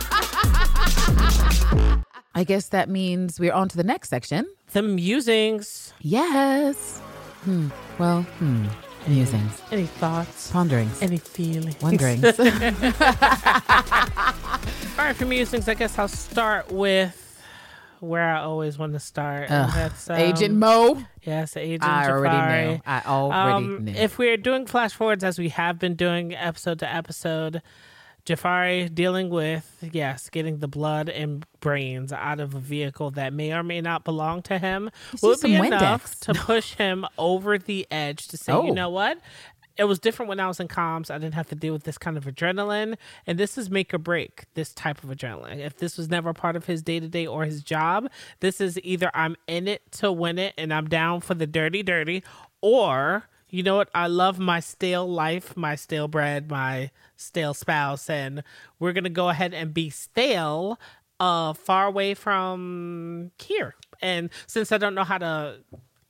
I guess that means we're on to the next section. The musings. Yes. Hmm. Well, hmm. Musings, Any thoughts? ponderings, Any feelings? wonderings. All right, for musings, I guess I'll start with where I always want to start. That's um, Agent Mo. Yes, Agent I already Jafari. knew. I already Um, knew. If we're doing flash forwards as we have been doing episode to episode, Jafari dealing with, yes, getting the blood and brains out of a vehicle that may or may not belong to him Let's would be enough Windex. to push him over the edge to say, Oh. you know what? It was different when I was in comms. I didn't have to deal with this kind of adrenaline. And this is make or break this type of adrenaline. If this was never part of his day to day or his job, this is either I'm in it to win it and I'm down for the dirty, dirty, or you know what? I love my stale life, my stale bread, my stale spouse, and we're gonna go ahead and be stale, uh, far away from here. And since I don't know how to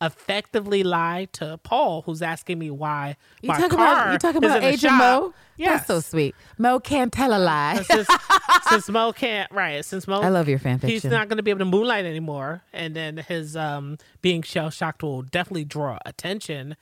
effectively lie to Paul, who's asking me why You my talk car about you talk is about in Agent shop. Mo. Yes. That's so sweet. Mo can't tell a lie. since, since Mo can't, right? Since Mo, I love your fan fiction. He's not going to be able to moonlight anymore, and then his um being shell shocked will definitely draw attention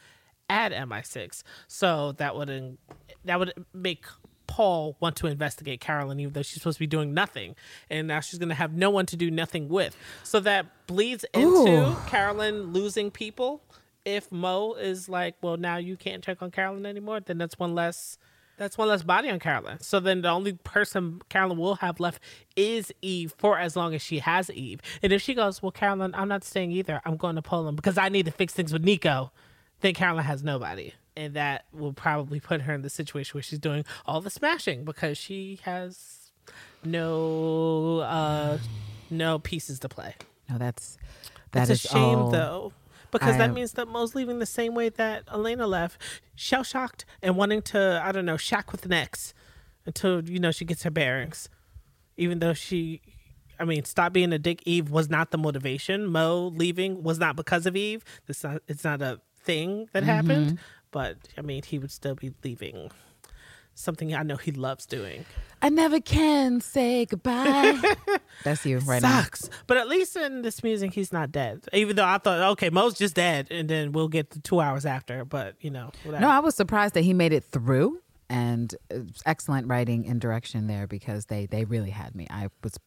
at MI6. So that would that would make Paul want to investigate Carolyn, even though she's supposed to be doing nothing, and now she's going to have no one to do nothing with. So that bleeds into Ooh. Carolyn losing people. If Mo is like, well, now you can't check on Carolyn anymore, then that's one less. That's one less body on Carolyn. So then the only person Carolyn will have left is Eve for as long as she has Eve. And if she goes, well, Carolyn, I'm not staying either. I'm going to Poland because I need to fix things with Nico. Then Carolyn has nobody. And that will probably put her in the situation where she's doing all the smashing because she has no uh no pieces to play. no, that's that That's a shame all- though. Because I that means that Mo's leaving the same way that Elena left, shell shocked and wanting to, I don't know, shack with an ex until, you know, she gets her bearings. Even though she, I mean, stop being a dick. Eve was not the motivation. Mo leaving was not because of Eve. This not, it's not a thing that Mm-hmm. happened. But, I mean, he would still be leaving something I know he loves doing. I never can say goodbye. that's you right now. sucks. But at least in this music, he's not dead. Even though I thought, okay, Mo's just dead, and then we'll get the two hours after. But you know, whatever. No, I was surprised that he made it through, and excellent writing and direction there because they they really had me. I was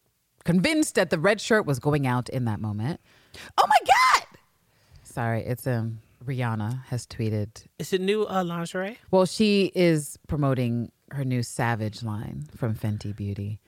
convinced that the red shirt was going out in that moment. Oh my god! Sorry, it's um Rihanna has tweeted. is it new uh, lingerie? Well, she is promoting her new Savage line from Fenty Beauty.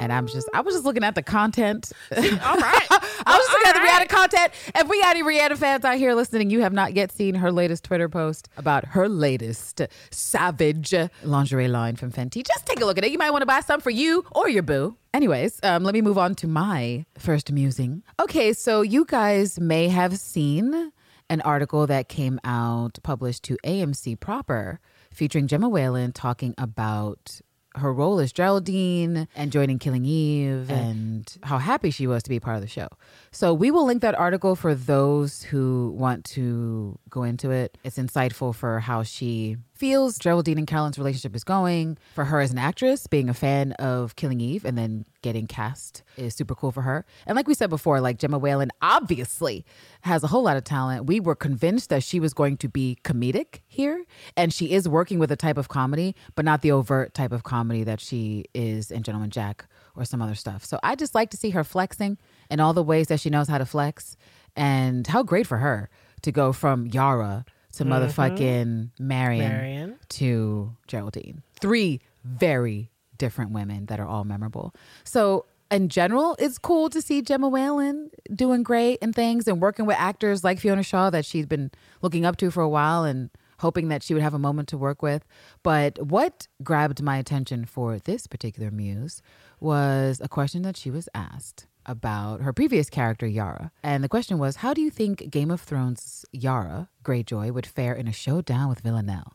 And I'm just, I was just looking at the content. All right. I was just looking at the Rihanna content. If we got any Rihanna fans out here listening, you have not yet seen her latest Twitter post about her latest Savage lingerie line from Fenty. Just take a look at it. You might want to buy some for you or your boo. Anyways, um, let me move on to my first musing. Okay, so you guys may have seen an article that came out published to AMC proper featuring Gemma Whelan talking about her role as Geraldine and joining Killing Eve and how happy she was to be part of the show. So we will link that article for those who want to go into it. It's insightful for how she feels Geraldine and Carolyn's relationship is going. For her as an actress, being a fan of Killing Eve and then getting cast is super cool for her. And like we said before, like Gemma Whelan obviously has a whole lot of talent. We were convinced that she was going to be comedic here, and she is working with a type of comedy, but not the overt type of comedy that she is in Gentleman Jack or some other stuff. So I just like to see her flexing in all the ways that she knows how to flex, and how great for her to go from Yara to motherfucking mm-hmm. Marion, Marion. to Geraldine. Three very different women that are all memorable. So in general, it's cool to see Gemma Whelan doing great and things and working with actors like Fiona Shaw that she's been looking up to for a while and hoping that she would have a moment to work with. But what grabbed my attention for this particular muse was a question that she was asked about her previous character, Yara. And the question was How do you think Game of Thrones' Yara Greyjoy would fare in a showdown with Villanelle?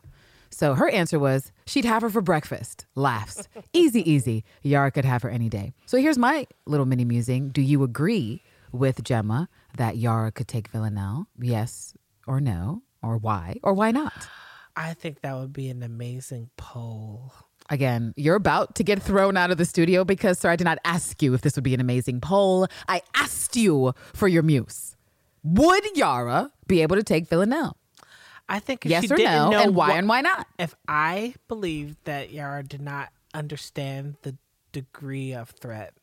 So her answer was she'd have her for breakfast. Laughs. easy, easy. Yara could have her any day. So here's my little mini musing. Do you agree with Gemma that Yara could take Villanelle? Yes or no? Or why? Or why not? I think that would be an amazing poll. Again, you're about to get thrown out of the studio because, sir, I did not ask you if this would be an amazing poll. I asked you for your muse. Would Yara be able to take Villanelle? I think if Yes she or no? And why what- and why not? If I believed that Yara did not understand the degree of threat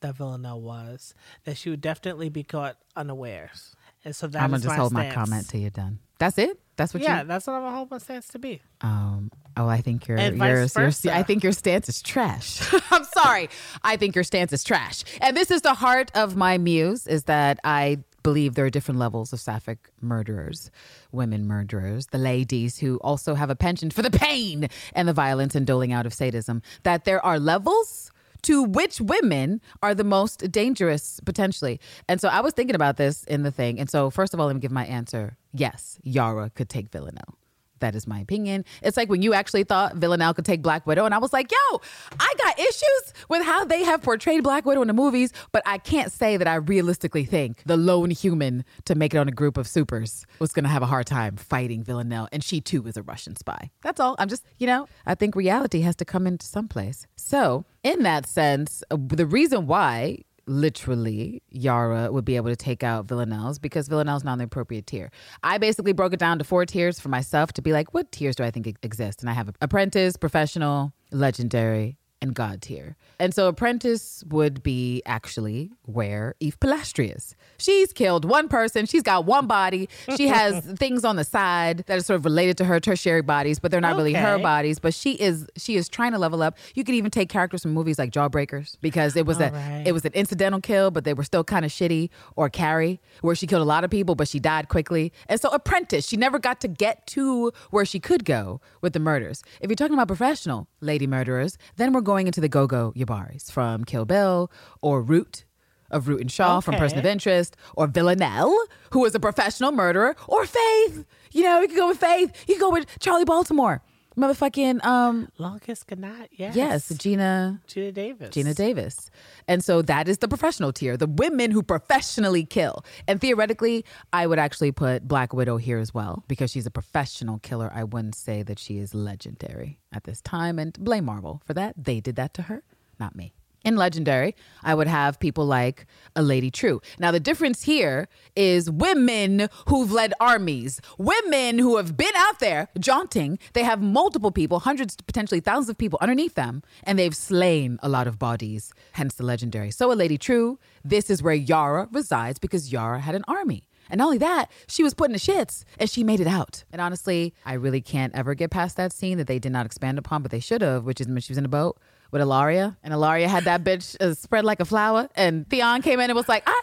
that Villanelle was, that she would definitely be caught unawares. And so that I'm gonna just hold my comment till you're done. That's it. That's what Yeah, you. that's what I'm gonna hold my stance to be. Um. Oh, I think your And your, your. I think your stance is trash. I'm sorry. I think your stance is trash. And this is the heart of my muse: is that I believe there are different levels of sapphic murderers, women murderers, the ladies who also have a penchant for the pain and the violence and doling out of sadism. That there are levels to which women are the most dangerous potentially. And so I was thinking about this in the thing. And so first of all, let me give my answer. Yes, Yara could take Villanelle. That is my opinion. It's like when you actually thought Villanelle could take Black Widow, and I was like, yo, I got issues with how they have portrayed Black Widow in the movies, but I can't say that I realistically think the lone human to make it on a group of supers was gonna have a hard time fighting Villanelle, and she too is a Russian spy. That's all. I'm just, you know, I think reality has to come into some place. So, in that sense, uh, the reason why literally Yara would be able to take out Villanelle's because Villanelle's not on the appropriate tier. I basically broke it down to four tiers for myself to be like, what tiers do I think exist? And I have apprentice, professional, legendary, and god tier. And so apprentice would be actually where Eve Polastri is. She's killed one person. She's got one body. She has things on the side that are sort of related to her tertiary bodies, but they're not really her bodies. But she is she is trying to level up. You could even take characters from movies like Jawbreakers because it was a right. it was an incidental kill, but they were still kind of shitty. Or Carrie, where she killed a lot of people, but she died quickly. And so Apprentice, she never got to get to where she could go with the murders. If you're talking about professional lady murderers, then we're going into the Go-Go Yubaris from Kill Bill or Root of Root and Shaw from Person of Interest, or Villanelle, who is a professional murderer, or Faith. You know, you could go with Faith. You could go with Charlie Baltimore. Motherfucking um Longest goodnight. Yes. yes, Geena Geena Davis. Geena Davis. And so that is the professional tier, the women who professionally kill. And theoretically, I would actually put Black Widow here as well because she's a professional killer. I wouldn't say that she is legendary at this time. And blame Marvel for that. They did that to her, not me. In Legendary, I would have people like a Lagertha. Now, the difference here is women who've led armies, women who have been out there jaunting. They have multiple people, hundreds, potentially thousands of people underneath them, and they've slain a lot of bodies, hence the Legendary. So, a Lagertha, this is where Yara resides because Yara had an army. And not only that, she was put in the shits and she made it out. And honestly, I really can't ever get past that scene that they did not expand upon, but they should have, which is when she was in a boat with Ellaria. And Ellaria had that bitch uh, spread like a flower. And Theon came in and was like, ah,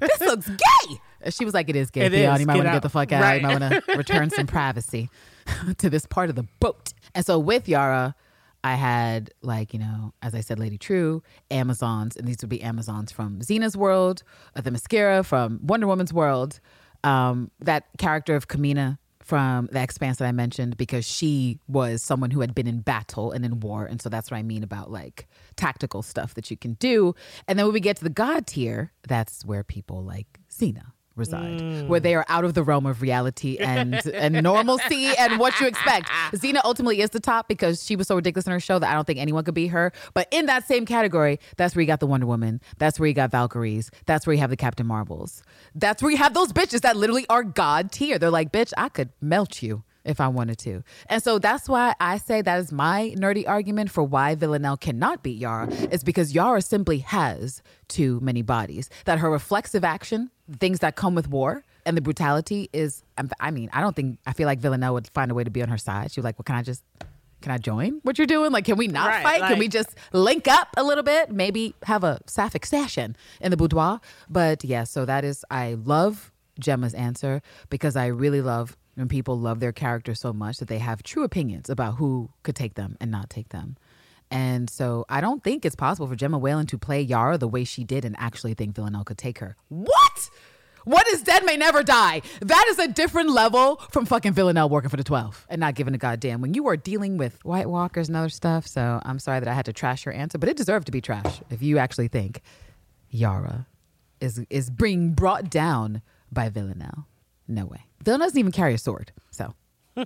this looks gay. She was like, it is gay, It Theon. is. You might want to get the fuck out. Right. You might want to return some privacy to this part of the boat. And so with Yara, I had like, you know, as I said, Lagertha, Amazons, and these would be Amazons from Xena's world, uh, Themyscira from Wonder Woman's world, um, that character of Camina from the Expanse that I mentioned, because she was someone who had been in battle and in war. And so that's what I mean about like tactical stuff that you can do. And then when we get to the God tier, that's where people like Xena reside, where they mm. are out of the realm of reality and and normalcy and what you expect. Xena ultimately is the top because she was so ridiculous in her show that I don't think anyone could beat her. But in that same category, that's where you got the Wonder Woman. That's where you got Valkyries. That's where you have the Captain Marvels. That's where you have those bitches that literally are god tier. They're like, bitch, I could melt you if I wanted to. And so that's why I say that is my nerdy argument for why Villanelle cannot beat Yara is because Yara simply has too many bodies. That her reflexive action, things that come with war, and the brutality is, I'm- mean, I don't think, I feel like Villanelle would find a way to be on her side. She was like, well, can I just, can I join what you're doing? Like, can we not Right, fight? can we just link up a little bit? Maybe have a sapphic session in the boudoir. But yeah, so that is, I love Gemma's answer because I really love when people love their character so much that they have true opinions about who could take them and not take them. And so I don't think it's possible for Gemma Whelan to play Yara the way she did and actually think Villanelle could take her. What? What is dead may never die? That is a different level from fucking Villanelle working for the 12 and not giving a goddamn when you are dealing with White Walkers and other stuff. So I'm sorry that I had to trash your answer, but it deserved to be trash if you actually think Yara is is being brought down by Villanelle. No way. Villanelle doesn't even carry a sword. So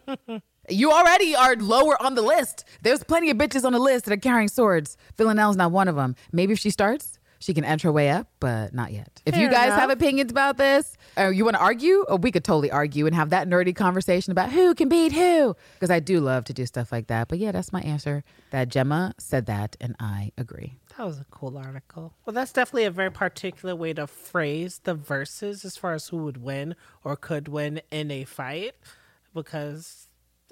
you already are lower on the list. There's plenty of bitches on the list that are carrying swords. Villanelle's not one of them. Maybe if she starts, she can edge her way up, but not yet. If you guys enough. have opinions about this, or you want to argue, or we could totally argue and have that nerdy conversation about who can beat who. Because I do love to do stuff like that. But yeah, that's my answer. That Gemma said that, and I agree. That was a cool article. Well, that's definitely a very particular way to phrase the verses as far as who would win or could win in a fight. Because,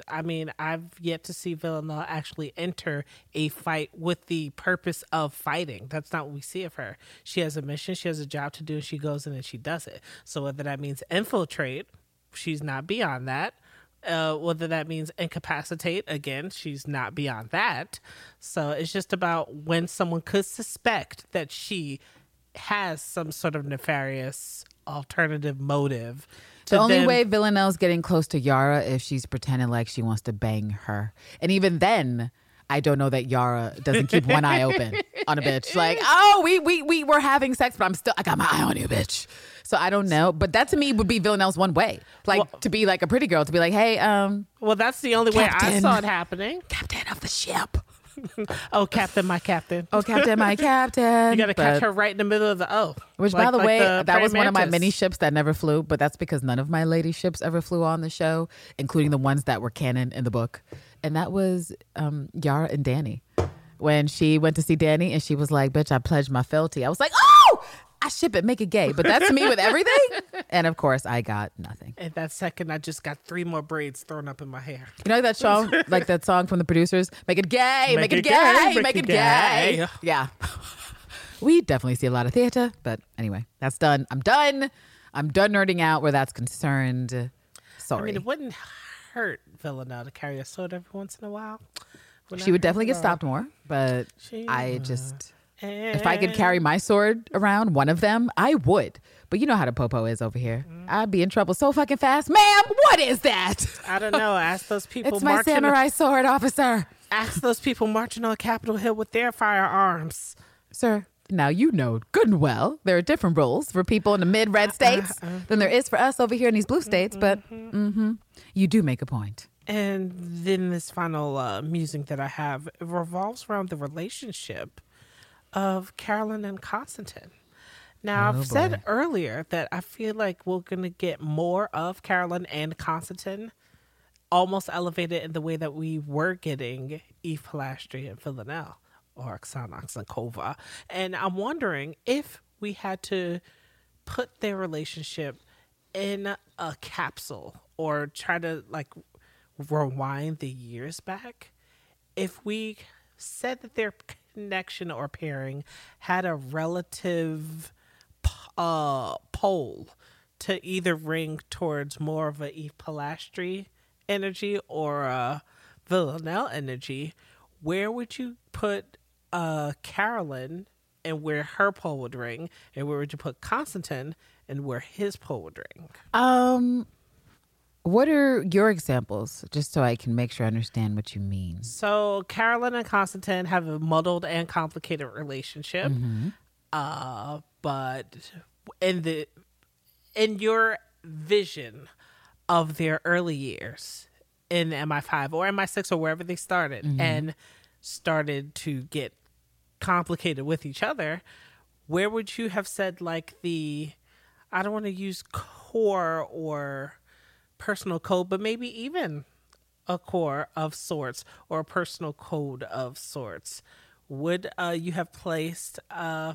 I mean, I've yet to see Villanelle actually enter a fight with the purpose of fighting. That's not what we see of her. She has a mission, she has a job to do, and she goes in and she does it. So, whether that means infiltrate, she's not beyond that. Uh, whether that means incapacitate, again, she's not beyond that. So it's just about when someone could suspect that she has some sort of nefarious alternative motive. The only then- way Villanelle's getting close to Yara if she's pretending like she wants to bang her. And even then, I don't know that Yara doesn't keep one eye open on a bitch. Like, oh, we we we were having sex, but I'm still I got my eye on you, bitch. So I don't know. But that to me would be Villanelle's one way. Like Well- to be like a pretty girl, to be like, hey, um, Well, that's the only way I saw it happening. captain of the ship. Oh, Captain, my Captain. Oh, captain, my captain. you got to catch her right in the middle of the O. Which, Like- by the like way, the that was one of my many ships that never flew, but that's because none of my lady ships ever flew on the show, including the ones that were canon in the book. And that was um, Yara and Dany. When she went to see Dany and she was like, bitch, I pledged my fealty. I was like, oh, I ship it, make it gay. But that's me with everything. And of course, I got nothing. And that second, I just got three more braids thrown up in my hair. You know that song, like that song from the producers, make it gay, make, it, gay, make, it gay. Yeah. we definitely see a lot of theater, but anyway, that's done. I'm done. I'm done nerding out where that's concerned. Sorry. I mean, it wouldn't hurt Villanelle to carry a sword every once in a while. she would definitely get stopped more, but She I just If I could carry my sword around, one of them, I would. But you know how the popo is over here. I'd be in trouble so fucking fast. Ma'am, what is that? I don't know. Ask those people It's my marching. samurai sword, officer. Ask those people marching on Capitol Hill with their firearms. Sir, now you know good and well there are different rules for people in the mid red states than there is for us over here in these blue states, but hmm you do make a point. And then this final uh, musing that I have revolves around the relationship of Carolyn and Konstantin. Now, Oh, I've said earlier that I feel like we're going to get more of Carolyn and Konstantin almost elevated in the way that we were getting Eve Polastri and Villanelle or Oksana Astankova. And I'm wondering if we had to put their relationship in a capsule or try to like rewind the years back, if we said that their connection or pairing had a relative uh, pole to either ring towards more of a Eve Polastri energy or a Villanelle energy, where would you put uh, Carolyn and where her pole would ring, and where would you put Konstantin and where his pole would ring? Um, what are your examples, just so I can make sure I understand what you mean? So Carolyn and Konstantin have a muddled and complicated relationship. Uh, but in the in your vision of their early years in MI5 or MI6 or wherever they started and started to get complicated with each other, where would you have said like the I don't want to use core or personal code, but maybe even a core of sorts or a personal code of sorts. Would uh, you have placed uh,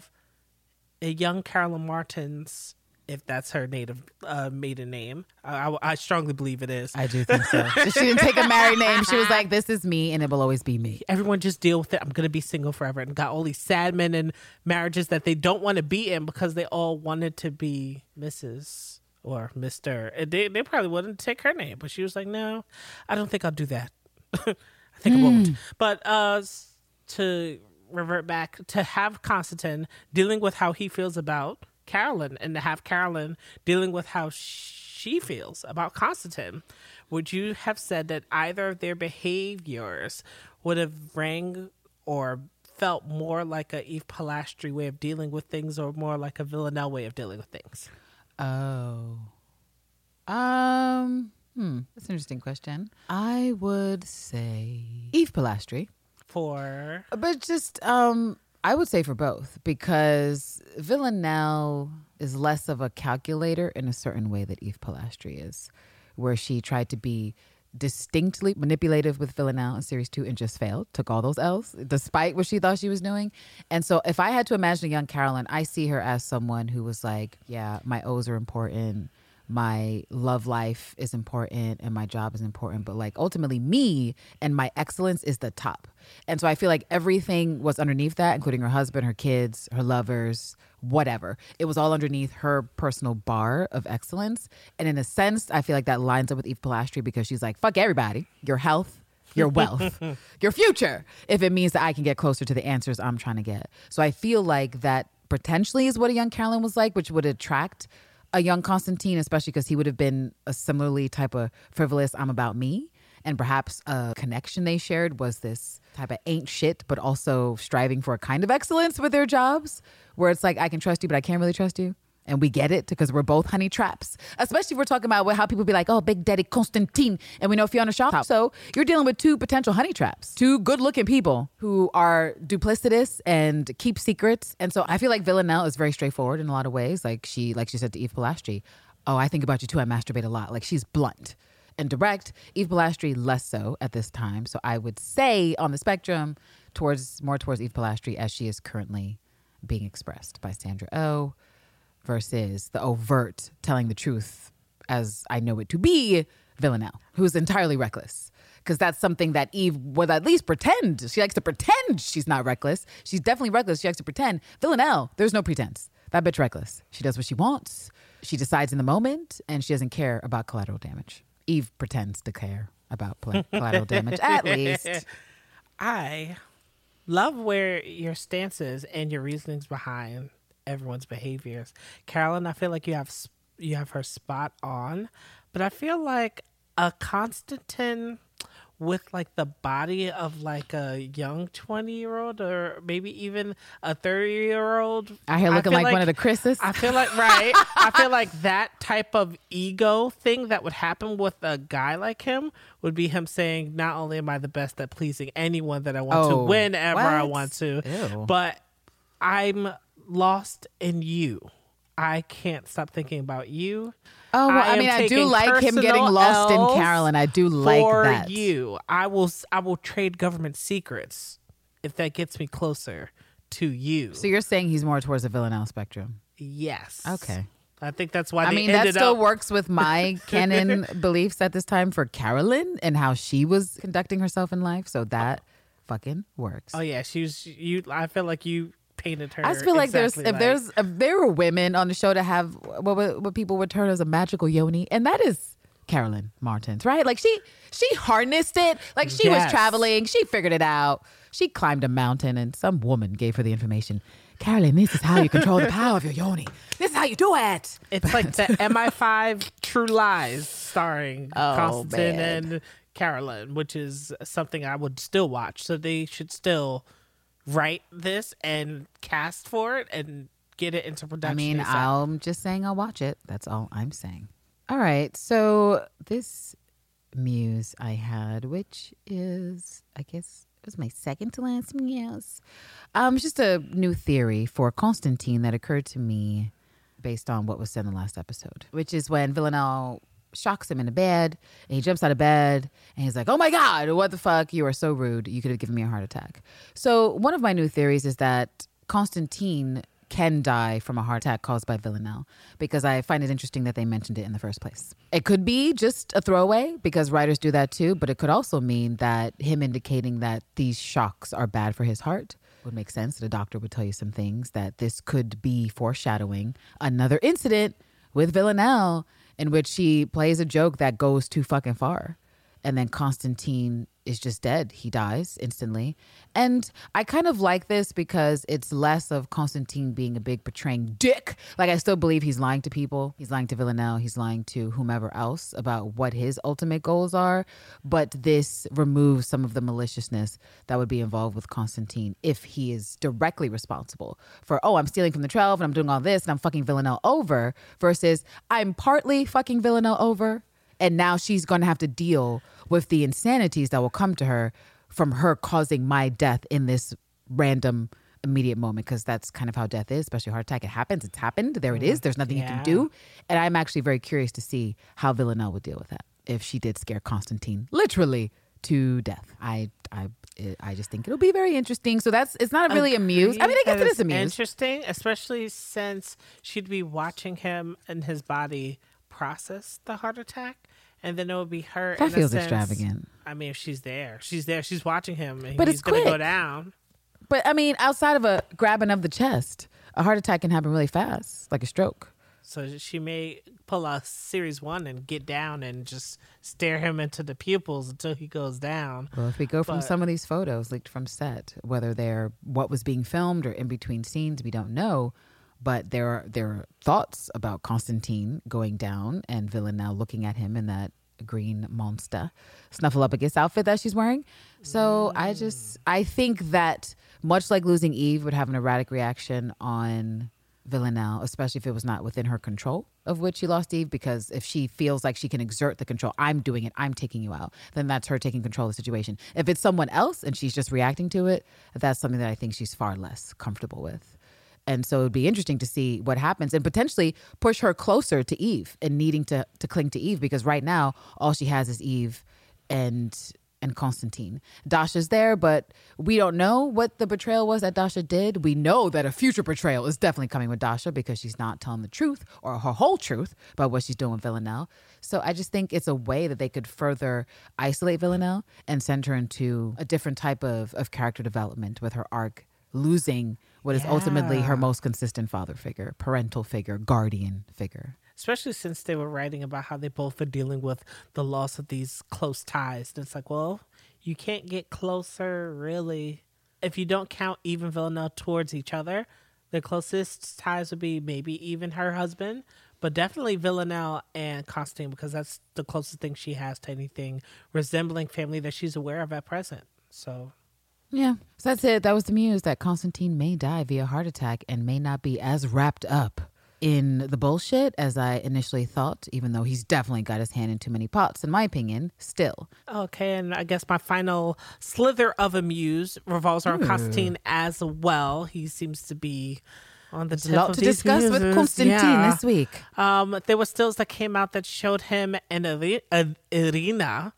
a young Carolyn Martens, if that's her native uh, maiden name? I, I, I strongly believe it is. I do think so. she didn't take a married name. She was like, "This is me, and it will always be me." Everyone just deal with it. I'm gonna be single forever, and got all these sad men and marriages that they don't want to be in because they all wanted to be Mrs. or Mister. They they probably wouldn't take her name, but she was like, "No, I don't think I'll do that. I think I won't." But uh, to revert back to have Konstantin dealing with how he feels about Carolyn and to have Carolyn dealing with how she feels about Konstantin, would you have said that either of their behaviors would have rang or felt more like a Eve Polastri way of dealing with things or more like a Villanelle way of dealing with things? Oh. Um, hmm, that's an interesting question. I would say Eve Polastri. For But just um I would say for both because Villanelle is less of a calculator in a certain way that Eve Polastri is, where she tried to be distinctly manipulative with Villanelle in series two and just failed, took all those L's despite what she thought she was doing. And so if I had to imagine a young Carolyn, I see her as someone who was like, yeah, my O's are important my love life is important and my job is important but like ultimately me and my excellence is the top. And so i feel like everything was underneath that including her husband her kids her lovers whatever. It was all underneath her personal bar of excellence. And in a sense i feel like that lines up with eve polastri because she's like fuck everybody. Your health your wealth, your future, if it means that I can get closer to the answers I'm trying to get. So I feel like that potentially is what a young Carolyn was like, which would attract a young Konstantin, especially because he would have been a similarly type of frivolous I'm about me. And perhaps a connection they shared was this type of ain't shit, but also striving for a kind of excellence with their jobs, where it's like, I can trust you, but I can't really trust you. And we get it because we're both honey traps. Especially if we're talking about how people be like, oh, Big Daddy Konstantin. And we know Fiona Shaw. So you're dealing with two potential honey traps, two good looking people who are duplicitous and keep secrets. And so I feel like Villanelle is very straightforward in a lot of ways. Like she, like she said to Eve Polastri, oh, I think about you too. I masturbate a lot. Like she's blunt and direct. Eve Polastri less so at this time. So I would say on the spectrum towards more towards Eve Polastri as she is currently being expressed by Sandra Oh versus the overt telling the truth as I know it to be Villanelle, who's entirely reckless. Because that's something that Eve would at least pretend. She likes to pretend she's not reckless. She's definitely reckless. She likes to pretend. Villanelle, there's no pretense. That bitch reckless. She does what she wants. She decides in the moment, and she doesn't care about collateral damage. Eve pretends to care about collateral damage, at least. I love where your stances and your reasonings behind everyone's behaviors. Carolyn, I feel like you have you have her spot on, but I feel like a Konstantin with like the body of like a young 20 year old or maybe even a 30 year old I hear looking feel like one of the Chris's. I feel like right. I feel like that type of ego thing that would happen with a guy like him would be him saying, "Not only am I the best at pleasing anyone that I want to, Oh, whenever I want to, Ew. but I'm lost in you. I can't stop thinking about you. Oh, well, I am mean, I do like him getting lost in Carolyn. I do like for that. you. I will. I will trade government secrets if that gets me closer to you. So you're saying he's more towards the Villanelle spectrum? yes. Okay. I think that's why I mean, that still up works with my canon beliefs at this time for Carolyn and how she was conducting herself in life. So that fucking works. Oh yeah, she was. You. I feel like you painted her. I just feel like exactly there's if there's if there were women on the show to have what what people would turn as a magical yoni, and that is Carolyn Martens, right? Like she she harnessed it. Like she was traveling, she figured it out. She climbed a mountain, and some woman gave her the information. Carolyn, this is how you control the power of your yoni. This is how you do it. It's like the MI5 True Lies starring Oh, Konstantin man. and Carolyn, which is something I would still watch. So they should still write this and cast for it and get it into production. I mean. I'm just saying I'll watch it. That's all I'm saying. All right. So this muse I had, which is, I guess, it was my second to last muse. Um, it's just a new theory for Konstantin that occurred to me based on what was said in the last episode, which is when Villanelle shocks him in the bed and he jumps out of bed and he's like, Oh my God, what the fuck? You are so rude. You could have given me a heart attack. So, one of my new theories is that Konstantin can die from a heart attack caused by Villanelle because I find it interesting that they mentioned it in the first place. It could be just a throwaway because writers do that too, but it could also mean that him indicating that these shocks are bad for his heart would make sense. That The doctor would tell you some things that this could be foreshadowing another incident with Villanelle in which she plays a joke that goes too fucking far. And then Konstantin is just dead. He dies instantly. And I kind of like this because it's less of Konstantin being a big betraying dick. Like, I still believe he's lying to people. He's lying to Villanelle. He's lying to whomever else about what his ultimate goals are. But this removes some of the maliciousness that would be involved with Konstantin if he is directly responsible for, oh, I'm stealing from the 12 and I'm doing all this and I'm fucking Villanelle over versus I'm partly fucking Villanelle over and now she's going to have to deal with the insanities that will come to her from her causing my death in this random immediate moment because that's kind of how death is especially a heart attack. It happens it's happened there it is there's nothing you can do. And i'm actually very curious to see how villanelle would deal with that if she did scare konstantin literally to death. I i i just think it'll be very interesting. So that's it's not really amused i mean i guess it is amused Interesting, especially since she'd be watching him and his body process the heart attack, and then it would be her. That feels sense- extravagant. I mean, if she's there, she's there. She's watching him, and But he's it's gonna go quick. down. but i mean outside of a grabbing of the chest a heart attack can happen really fast like a stroke So she may pull a series one and get down and just stare him into the pupils until he goes down. Well, if we go from some of these photos leaked from set, whether they're what was being filmed or in between scenes, we don't know. But there are there are thoughts about Konstantin going down and Villanelle looking at him in that green monster snuffleupagus outfit that she's wearing. So I just I think that much like losing Eve would have an erratic reaction on Villanelle, especially if it was not within her control of which she lost Eve, because if she feels like she can exert the control, I'm doing it, I'm taking you out, then that's her taking control of the situation. If it's someone else and she's just reacting to it, that's something that I think she's far less comfortable with. And so it'd be interesting to see what happens and potentially push her closer to Eve and needing to to cling to Eve because right now all she has is Eve and and Konstantin. Dasha's there, but we don't know what the betrayal was that Dasha did. We know that a future betrayal is definitely coming with Dasha because she's not telling the truth or her whole truth about what she's doing with Villanelle. So I just think it's a way that they could further isolate Villanelle and send her into a different type of, of character development with her arc losing what is ultimately her most consistent father figure, parental figure, guardian figure. especially since they were writing about how they both are dealing with the loss of these close ties. And it's like, well, you can't get closer really if you don't count even Villanelle towards each other. The closest ties would be maybe even her husband, but definitely Villanelle and Konstantin because that's the closest thing she has to anything resembling family that she's aware of at present. So Yeah. So that's it. That was the news that Konstantin may die via heart attack and may not be as wrapped up in the bullshit as I initially thought, even though he's definitely got his hand in too many pots, in my opinion, still. Okay, and I guess my final slither of a muse revolves around Konstantin as well. He seems to be on the tip a lot of to discuss with. Konstantin Yeah. this week. Um, there were stills that came out that showed him and uh, Irina,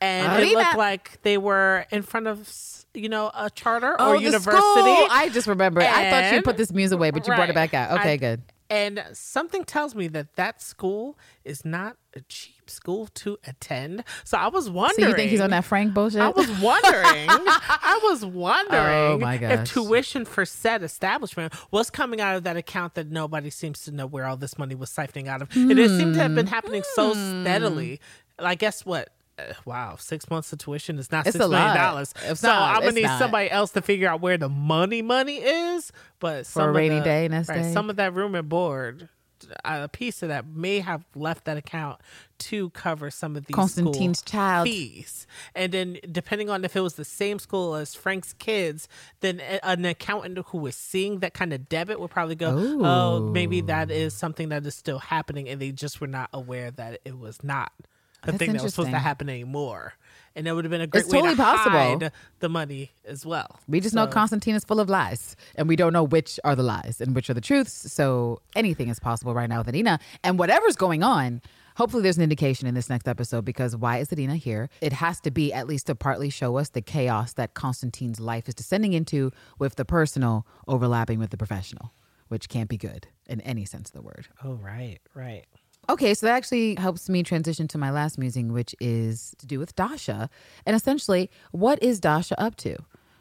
and it looked like they were in front of you know a charter Oh, or university. school! I just remembered. I thought you And- put this muse away, but you brought it back out. Okay, I- good. And something tells me that that school is not a cheap school to attend. So I was So wondering. you think he's on that Frank bullshit? I was wondering. I was wondering Oh, my if gosh. tuition for said establishment was coming out of that account that nobody seems to know where all this money was siphoning out of. And it seemed to have been happening so Hmm. steadily. I guess what. Uh, wow, six months of tuition is not It's six million dollars. So not. I'm gonna need not. somebody else to figure out where the money money is. But some a rainy the- day, nest right, egg. Some of that room and board, a piece of that may have left that account to cover some of these Konstantin's child. fees. And then depending on if it was the same school as Frank's kids, then an accountant who was seeing that kind of debit would probably go, "Oh, maybe that is something that is still happening," and they just were not aware that it was not the That's thing that was supposed to happen anymore. And it would have been a great It's way totally to possible. hide the money as well. We just know Konstantin is full of lies, and we don't know which are the lies and which are the truths. So anything is possible right now with Adina. And whatever's going on, hopefully there's an indication in this next episode because why is Adina here? It has to be at least to partly show us the chaos that Konstantin's life is descending into with the personal overlapping with the professional, which can't be good in any sense of the word. Oh, right, right. Okay, so that actually helps me transition to my last musing, which is to do with Dasha. And essentially, what is Dasha up to?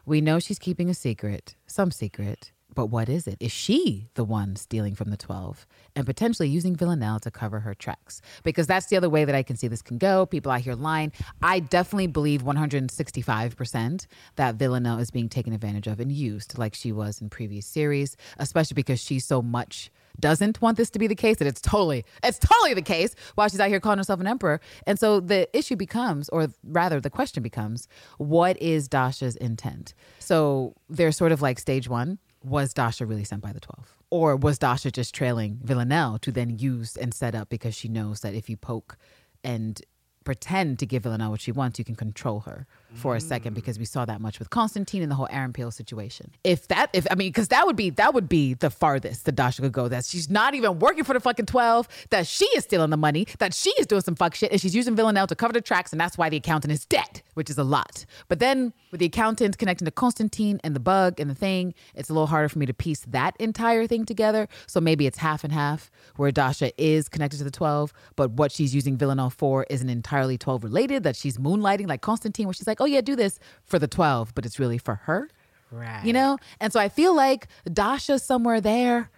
We know she's keeping a secret, some secret, But what is it? Is she the one stealing from the 12 and potentially using Villanelle to cover her tracks? Because that's the other way that I can see this can go. People out here lying. I definitely believe 165% that Villanelle is being taken advantage of and used like she was in previous series, especially because she's so much doesn't want this to be the case that it's totally it's totally the case while she's out here calling herself an emperor. And so the issue becomes or rather the question becomes what is dasha's intent? So there's sort of like stage one was dasha really sent by the 12 or was dasha just trailing villanelle to then use and set up because she knows that if you poke and pretend to give Villanelle what she wants, you can control her for a second mm. because we saw that much with Konstantin and the whole Aaron Peel situation. If that, if I mean, because that would be that would be the farthest that Dasha could go. That she's not even working for the fucking twelve. That she is stealing the money. That she is doing some fuck shit, and she's using Villanelle to cover the tracks, and that's why the accountant is dead, which is a lot. But then with the accountant connecting to Konstantin and the bug and the thing, it's a little harder for me to piece that entire thing together. So maybe it's half and half, where Dasha is connected to the twelve, but what she's using Villanelle for isn't entirely twelve related. That she's moonlighting like Konstantin, where she's like, oh yeah, do this for the twelve, but it's really for her. Right. You know? And so I feel like Dasha's somewhere there.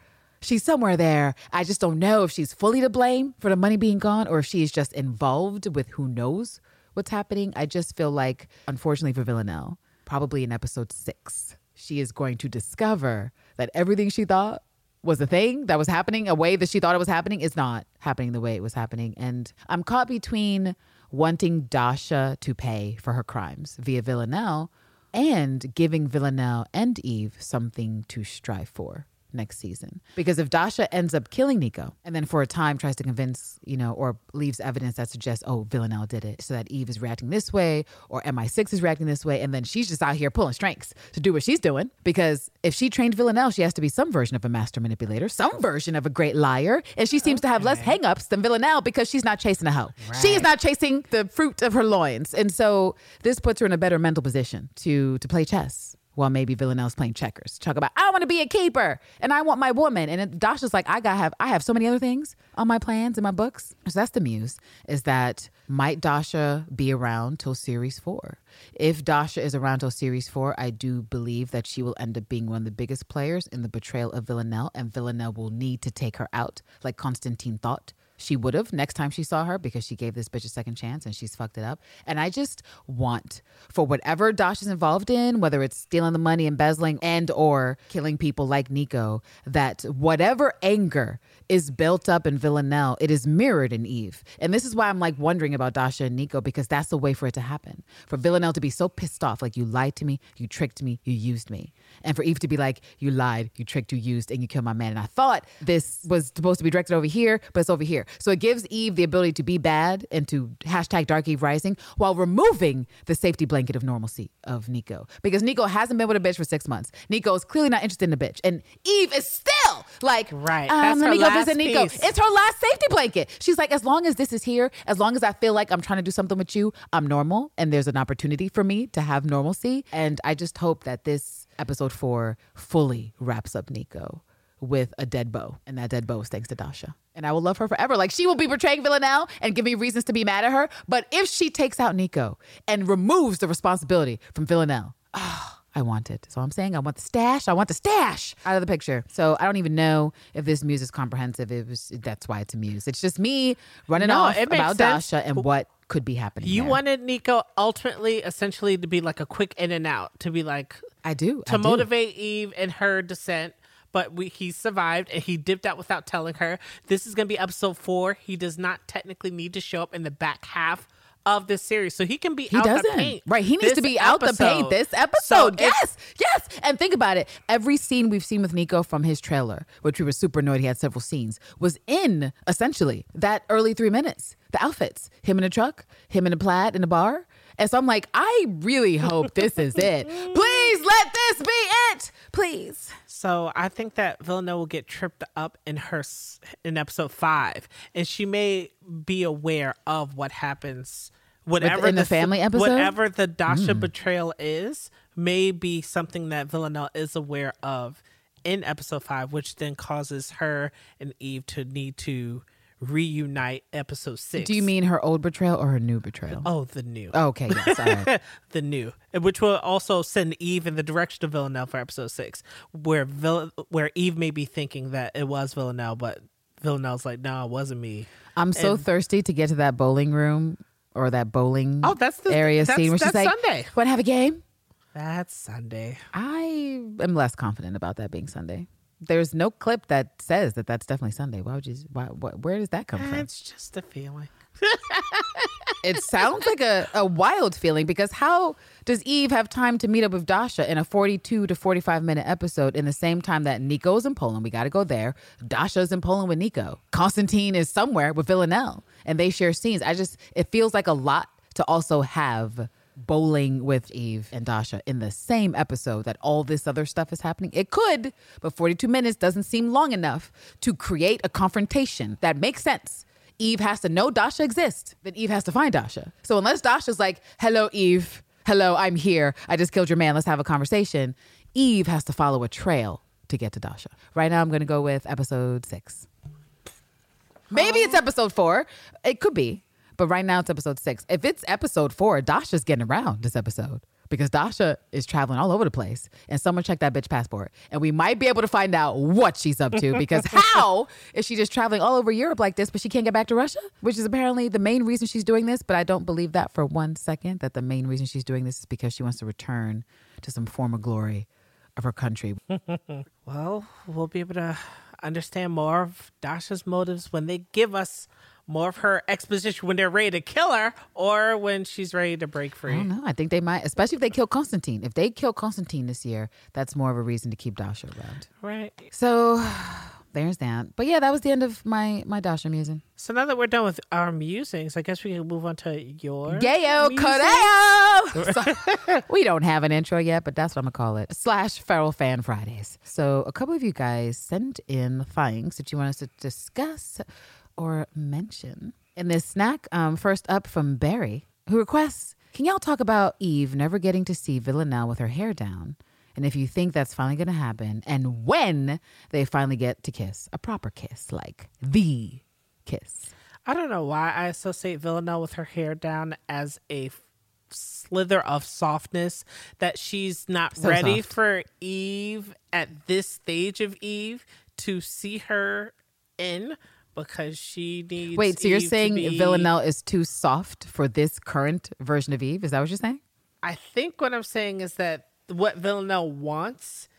She's somewhere there. I just don't know if she's fully to blame for the money being gone or if she's just involved with who knows what's happening. I just feel like, unfortunately for Villanelle, probably in episode six, she is going to discover that everything she thought was a thing that was happening, a way that she thought it was happening, is not happening the way it was happening. And I'm caught between wanting Dasha to pay for her crimes via Villanelle and giving Villanelle and Eve something to strive for next season. Because if Dasha ends up killing Nico and then for a time tries to convince, you know, or leaves evidence that suggests, oh, Villanelle did it, so that Eve is reacting this way or MI6 is reacting this way, and then she's just out here pulling strings to do what she's doing. Because if she trained Villanelle, she has to be some version of a master manipulator, some version of a great liar. And she seems to have less hangups than Villanelle because she's not chasing a hoe. She is not chasing the fruit of her loins. And so this puts her in a better mental position to to play chess while maybe Villanelle's playing checkers. Talk about I want to be a keeper and I want my woman. And it, Dasha's like, I got have I have so many other things on my plans and my books. So that's the muse. Is that might Dasha be around till series four? If Dasha is around till series four, I do believe that she will end up being one of the biggest players in the betrayal of Villanelle, and Villanelle will need to take her out, like Konstantin thought she would have next time she saw her because she gave this bitch a second chance and she's fucked it up. And I just want for whatever Dash is involved in, whether it's stealing the money, embezzling, and or killing people like Nico, that whatever anger is built up in Villanelle, it is mirrored in Eve. And this is why I'm like wondering about Dasha and Nico because that's the way for it to happen. For Villanelle to be so pissed off, like you lied to me, you tricked me, you used me. And for Eve to be like, you lied, you tricked, you used, and you killed my man. And I thought this was supposed to be directed over here, but it's over here. So it gives Eve the ability to be bad and to hashtag Dark Eve Rising while removing the safety blanket of normalcy of Nico. Because Nico hasn't been with a bitch for six months. Nico is clearly not interested in a bitch. And Eve is still like, Right. Um, That's let her me go last visit Nico. piece. It's her last safety blanket. She's like, as long as this is here, as long as I feel like I'm trying to do something with you, I'm normal. And there's an opportunity for me to have normalcy. And I just hope that this episode four fully wraps up Nico with a dead bow. And that dead bow is thanks to Dasha. And I will love her forever. Like she will be betraying Villanelle and give me reasons to be mad at her. But if she takes out Nico and removes the responsibility from Villanelle, ah, I want it. So I'm saying I want the stash. I want the stash out of the picture. So I don't even know if this muse is comprehensive. It was that's why it's a muse. It's just me running No, off about sense. Dasha and what could be happening. You there. wanted Nico ultimately, essentially, to be like a quick in and out, to be like I do I to do. motivate Eve in her descent. But we, he survived and he dipped out without telling her. This is going to be episode four. He does not technically need to show up in the back half of this series, so he can be He out doesn't. the paint. Right. He needs to be out the paint this episode. if- yes. Yes. And think about it. Every scene we've seen with Nico from his trailer, which we were super annoyed he had several scenes, was in essentially that early three minutes. The outfits. Him in a truck, him in a plaid in a bar. And so I'm like, I really hope this is it. Please let this be it. Please. So I think that Villanelle will get tripped up in her in episode five, and she may be aware of what happens. Whatever Within the s- family episode? whatever the Dasha hmm. betrayal is, may be something that Villanelle is aware of in episode five, which then causes her and Eve to need to reunite episode six. Do you mean her old betrayal or her new betrayal? Oh, the new. Oh, okay, yes. Right. the new, which will also send Eve in the direction of Villanelle for episode six, where Vill- where Eve may be thinking that it was Villanelle, but Villanelle's like, no, it wasn't me. I'm so And- thirsty to get to that bowling room or that bowling Oh, that's the- area that's- scene where she's like, Sunday. Want to have a game? That's Sunday. I am less confident about that being Sunday. There's no clip that says that that's definitely Sunday. Why would you? Why? What, where does that come from? It's just a feeling. it sounds like a, a wild feeling because how does Eve have time to meet up with Dasha in a 42 to 45 minute episode in the same time that Nico's in Poland? We got to go there. Dasha's in Poland with Nico. Konstantin is somewhere with Villanelle and they share scenes. I just, it feels like a lot to also have bowling with Eve and Dasha in the same episode that all this other stuff is happening. It could, but 42 minutes doesn't seem long enough to create a confrontation that makes sense. Eve has to know Dasha exists. Then Eve has to find Dasha. So unless Dasha's like, hello, Eve. Hello, I'm here. I just killed your man. Let's have a conversation. Eve has to follow a trail to get to Dasha. Right now, I'm going to go with episode six. Maybe it's oh. episode four. It could be. But right now, it's episode six. If it's episode four, Dasha's getting around this episode because Dasha is traveling all over the place. And someone check that bitch passport. And we might be able to find out what she's up to because how is she just traveling all over Europe like this, but she can't get back to Russia? Which is apparently the main reason she's doing this. But I don't believe that for one second, that the main reason she's doing this is because she wants to return to some former glory of her country. Well, we'll be able to understand more of Dasha's motives when they give us more of her exposition when they're ready to kill her or when she's ready to break free. I don't know. I think they might, especially if they kill Konstantin. If they kill Konstantin this year, that's more of a reason to keep Dasha around. Right. So there's that. But yeah, that was the end of my my Dasha musing. So now that we're done with our musings, I guess we can move on to your Gayo. So- we don't have an intro yet, but that's what I'm gonna call it. Slash Feral Fan Fridays. So a couple of you guys sent in things that you want us to discuss or mention in this snack. Um, first up from Barry, who requests, "Can y'all talk about Eve never getting to see Villanelle with her hair down?" And if you think that's finally going to happen, and when they finally get to kiss, a proper kiss, like the kiss. I don't know why I associate Villanelle with her hair down as a slither of softness that she's not So ready soft. for Eve at this stage of Eve to see her in because she needs Wait, so you're Eve saying be- Villanelle is too soft for this current version of Eve? Is that what you're saying? I think what I'm saying is that what Villanelle wants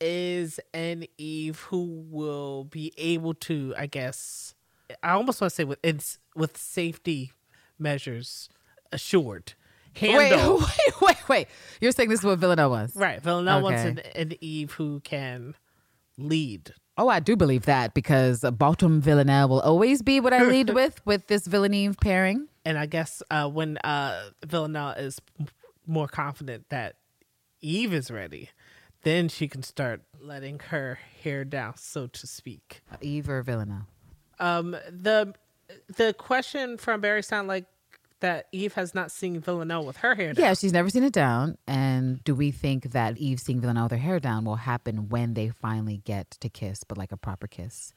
is an Eve who will be able to, I guess, I almost want to say with it's with safety measures assured. Handle. Wait, wait, wait, wait. You're saying this is what Villanelle wants, Right. Villanelle wants an, an Eve who can lead. Oh, I do believe that because Bottom Villanelle will always be what I lead with with this Villaneve pairing. And I guess uh, when uh, Villanelle is more confident that Eve is ready, then she can start letting her hair down, so to speak. Eve or Villanelle? Um, the the question from Barry sound like that Eve has not seen Villanelle with her hair down. Yeah, she's never seen it down. And do we think that Eve seeing Villanelle with her hair down will happen when they finally get to kiss, but like a proper kiss,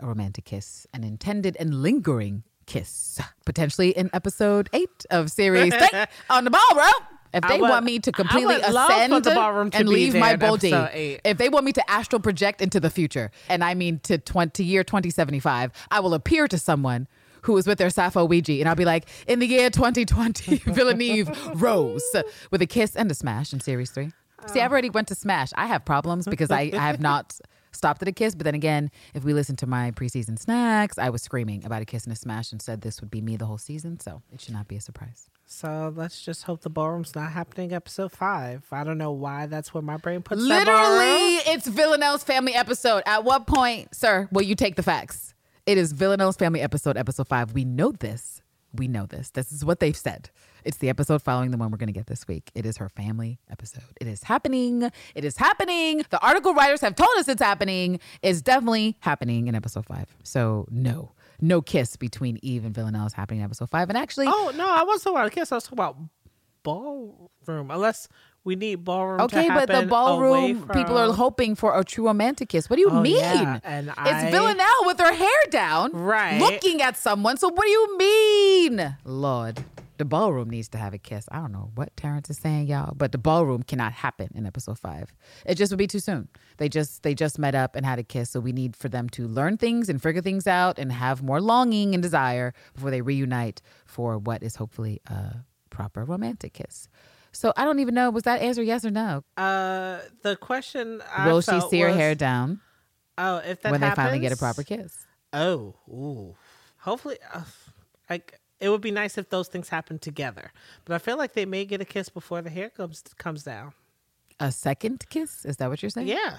a romantic kiss, an intended and lingering kiss, potentially in episode eight of series three on the ballroom? If they would- want me to completely would love for ascend the ballroom to and leave my body, if they want me to astral project into the future, and I mean to 20 year 2075, I will appear to someone who is with their Sappho Ouija, and I'll be like, in the year 2020, Villaneve rose with a kiss and a smash in series three. See, I've already went to smash. I have problems because I, I have not stopped at a kiss. But then again, if we listen to my preseason snacks, I was screaming about a kiss and a smash and said this would be me the whole season. So it should not be a surprise. So let's just hope the ballroom's not happening episode five. I don't know why that's where my brain puts. Literally, it's Villanelle's family episode. At what point, sir, will you take the facts? It is Villanelle's family episode, episode five. We know this. We know this. This is what they've said. It's the episode following the one we're going to get this week. It is her family episode. It is happening. It is happening. The article writers have told us it's happening. It's definitely happening in episode five. So, no, no kiss between Eve and Villanelle is happening in episode five. And actually, Oh no, I wasn't talking about a kiss. I was talking about ballroom. Unless We need ballroom. to Okay, but the ballroom people are hoping for a true romantic kiss. What do you Oh, mean? yeah, and it's I- Villanelle with her hair down, Right. looking at someone. So what do you mean, Lord? The ballroom needs to have a kiss. I don't know what Terrence is saying, y'all, but the ballroom cannot happen in episode five. It just would be too soon. They just they just met up and had a kiss, so we need for them to learn things and figure things out and have more longing and desire before they reunite for what is hopefully a proper romantic kiss. So I don't even know. Was that answer yes or no? Uh, the question I Will she see her was- hair down Oh, if that when they finally get a proper kiss? Oh, ooh. Hopefully, uh, like it would be nice if those things happen together. But I feel like they may get a kiss before the hair comes comes down. A second kiss? Is that what you're saying? Yeah,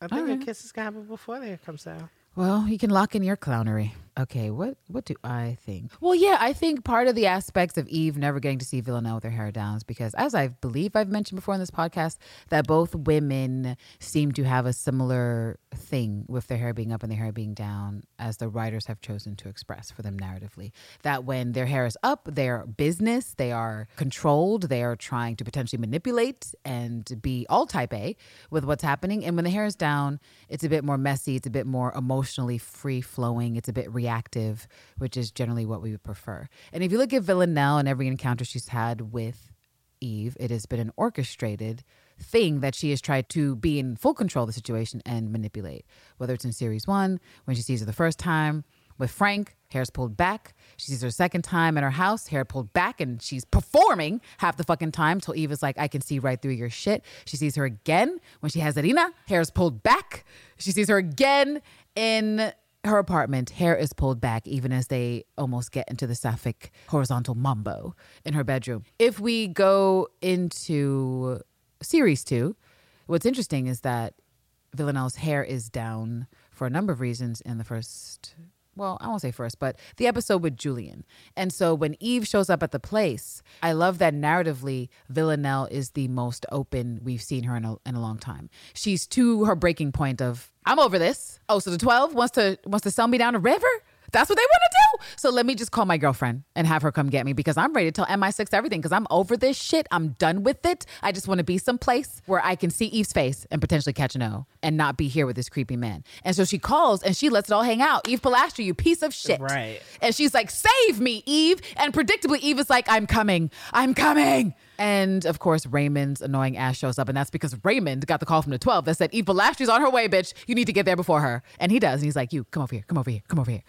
I think Alright. a kiss is gonna happen before the hair comes down. Well, you can lock in your clownery. Okay, what what do I think? Well, yeah, I think part of the aspects of Eve never getting to see Villanelle with her hair down is because, as I believe I've mentioned before in this podcast, that both women seem to have a similar thing with their hair being up and their hair being down, as the writers have chosen to express for them narratively. That when their hair is up, they're business, they are controlled, they are trying to potentially manipulate and be all type A with what's happening. And when the hair is down, it's a bit more messy, it's a bit more emotionally free flowing, it's a bit reactive, which is generally what we would prefer. And if you look at Villanelle and every encounter she's had with Eve, it has been an orchestrated thing that she has tried to be in full control of the situation and manipulate. Whether it's in series one, when she sees her the first time, with Frank, hair's pulled back. She sees her second time in her house, hair pulled back, and she's performing half the fucking time till Eve is like, I can see right through your shit. She sees her again when she has Irina, hair's pulled back. She sees her again in her apartment, hair is pulled back, even as they almost get into the sapphic horizontal mambo in her bedroom. If we go into series two, what's interesting is that Villanelle's hair is down for a number of reasons in the first. Well, I won't say first, but the episode with Julian. And so when Eve shows up at the place, I love that narratively, Villanelle is the most open we've seen her in a, in a long time. She's to her breaking point of, I'm over this. Oh, so the 12 wants to wants to sell me down a river? That's what they want to do. So let me just call my girlfriend and have her come get me because I'm ready to tell MI6 everything because I'm over this shit. I'm done with it. I just want to be someplace where I can see Eve's face and potentially catch an O and not be here with this creepy man. And so she calls and she lets it all hang out. Eve Polastri, you piece of shit. Right. And she's like, save me, Eve. And predictably, Eve is like, I'm coming. I'm coming. And of course, Raymond's annoying ass shows up. And that's because Raymond got the call from the 12 that said, Eve Polastri's on her way, bitch. You need to get there before her. And he does. And he's like, you, come over here, come over here, come over here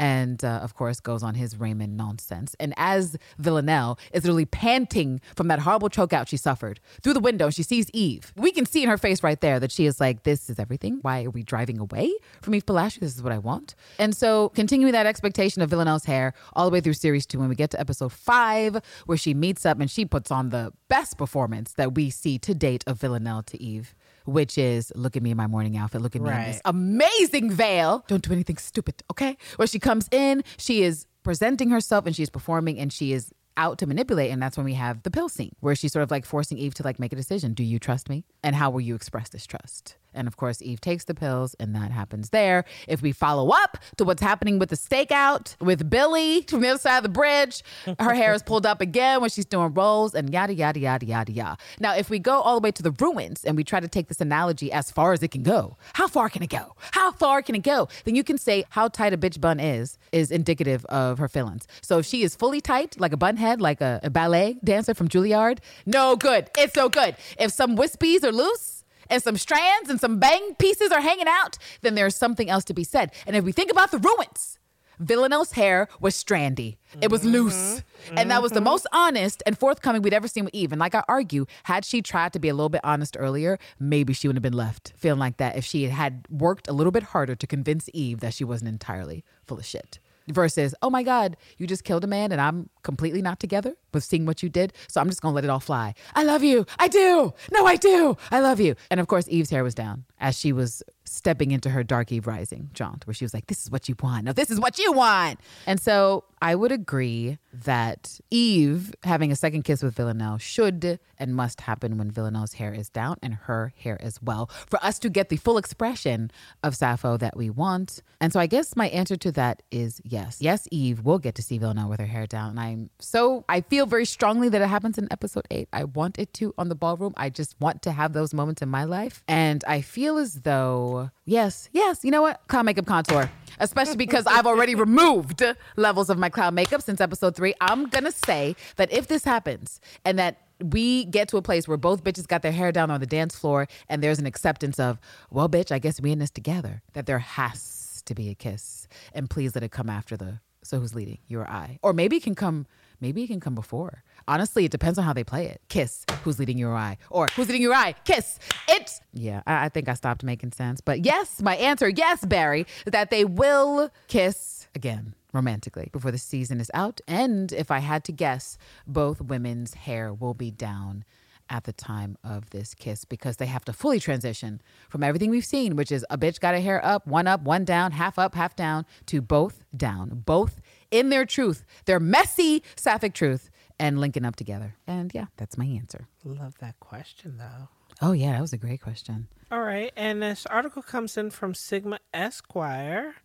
and uh, of course goes on his Raymond nonsense. And as Villanelle is literally panting from that horrible chokeout she suffered through the window, she sees Eve. We can see in her face right there that she is like, "This is everything. Why are we driving away from Eve Polastri? This is what I want." And so, continuing that expectation of Villanelle's hair all the way through series two, when we get to episode five, where she meets up and she puts on the best performance that we see to date of Villanelle to Eve. Which is look at me in my mourning outfit, look at me in this amazing veil. Don't do anything stupid, okay? Where she comes in, she is presenting herself and she's performing and she is out to manipulate and that's when we have the pill scene where she's sort of like forcing Eve to like make a decision. Do you trust me? And how will you express this trust? And of course, Eve takes the pills and that happens there. If we follow up to what's happening with the stakeout with Billy from the other side of the bridge, her hair is pulled up again when she's doing rolls and yada, yada, yada, yada, yada. Now, if we go all the way to the ruins and we try to take this analogy as far as it can go, how far can it go? How far can it go? Then you can say how tight a bitch bun is, is indicative of her feelings. So if she is fully tight, like a bun head, like a, a ballet dancer from Juilliard, no good. It's no good. If some wispies are loose, and some strands and some bang pieces are hanging out, then there's something else to be said. And if we think about the ruins, Villanelle's hair was strandy. It was mm-hmm. loose. And that was the mm-hmm. most honest and forthcoming we'd ever seen with Eve. And like I argue, had she tried to be a little bit honest earlier, maybe she wouldn't have been left feeling like that if she had worked a little bit harder to convince Eve that she wasn't entirely full of shit. Versus, oh my God, you just killed a man and I'm completely not together with seeing what you did. So I'm just gonna let it all fly. I love you. I do. No, I do. I love you. And of course, Eve's hair was down as she was stepping into her Dark Eve Rising jaunt, where she was like, This is what you want. No, this is what you want. And so I would agree that Eve having a second kiss with Villanelle should and must happen when Villanelle's hair is down and her hair as well, for us to get the full expression of Sappho that we want. And so I guess my answer to that is yes. Yes, Eve will get to see Villanelle with her hair down. And I'm so, I feel very strongly that it happens in episode eight. I want it to on the ballroom. I just want to have those moments in my life. And I feel as though, yes, yes, you know what? Cloud makeup contour. Especially because I've already removed levels of my cloud makeup since episode three. I'm gonna say that if this happens and that we get to a place where both bitches got their hair down on the dance floor and there's an acceptance of, well, bitch, I guess we in this together, that there has to be a kiss. And please let it come after the so who's leading? You or I? Or maybe it can come maybe it can come before. Honestly, it depends on how they play it. Kiss, who's leading your eye? Or who's leading your eye? Kiss. It's yeah, I, I think I stopped making sense. But yes, my answer, yes, Barry, that they will kiss again romantically before the season is out. And if I had to guess, both women's hair will be down at the time of this kiss because they have to fully transition from everything we've seen, which is a bitch got a hair up, one up, one down, half up, half down, to both down, both in their truth, their messy sapphic truth, and linking up together. And yeah, that's my answer. Love that question though. Oh, yeah, that was a great question. All right, and this article comes in from Sigma Esquire,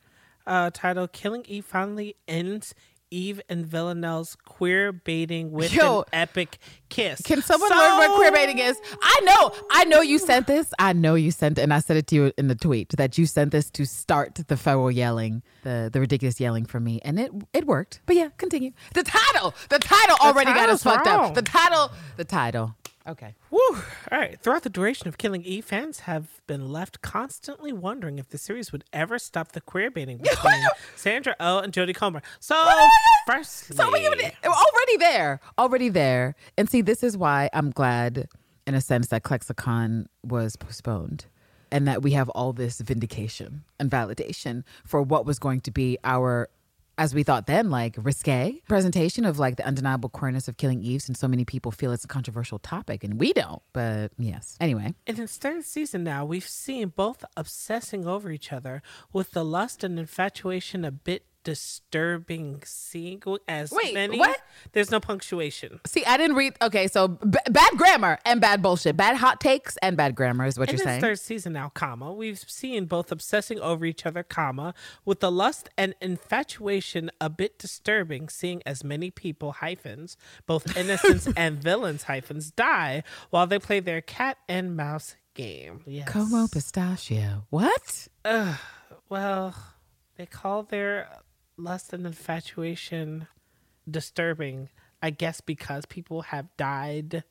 uh, titled "Killing Eve Finally Ends Eve and Villanelle's Queer Baiting with Yo, an Epic Kiss." Can someone So- learn what queer baiting is? I know, I know you sent this. I know you sent and I said it to you in the tweet that you sent this to start the feral yelling, the the ridiculous yelling for me, and it it worked. But yeah, continue. The title, the title already got us title's fucked up. The title, the title. Okay. Woo. All right. Throughout the duration of Killing Eve, fans have been left constantly wondering if the series would ever stop the queer baiting between Sandra Oh and Jodie Comer. So, firstly, So we we're already there, already there. And see, this is why I'm glad, in a sense, that ClexaCon was postponed, and that we have all this vindication and validation for what was going to be our. As we thought then, like risque presentation of like the undeniable queerness of Killing Eve, since so many people feel it's a controversial topic, and we don't. But yes, anyway, And In third season now, we've seen both obsessing over each other with the lust and infatuation a bit disturbing seeing as Wait, many. what? There's no punctuation. see, I didn't read. Okay, so b- bad grammar and bad bullshit, bad hot takes and bad grammar is what In you're saying. third season now, comma, we've seen both obsessing over each other, comma, with the lust and infatuation a bit disturbing, seeing as many people hyphens, both innocents and villains hyphens, die while they play their cat and mouse game. Yes. Como pistachio. What? Well, they call their lust and infatuation disturbing, I guess, because people have died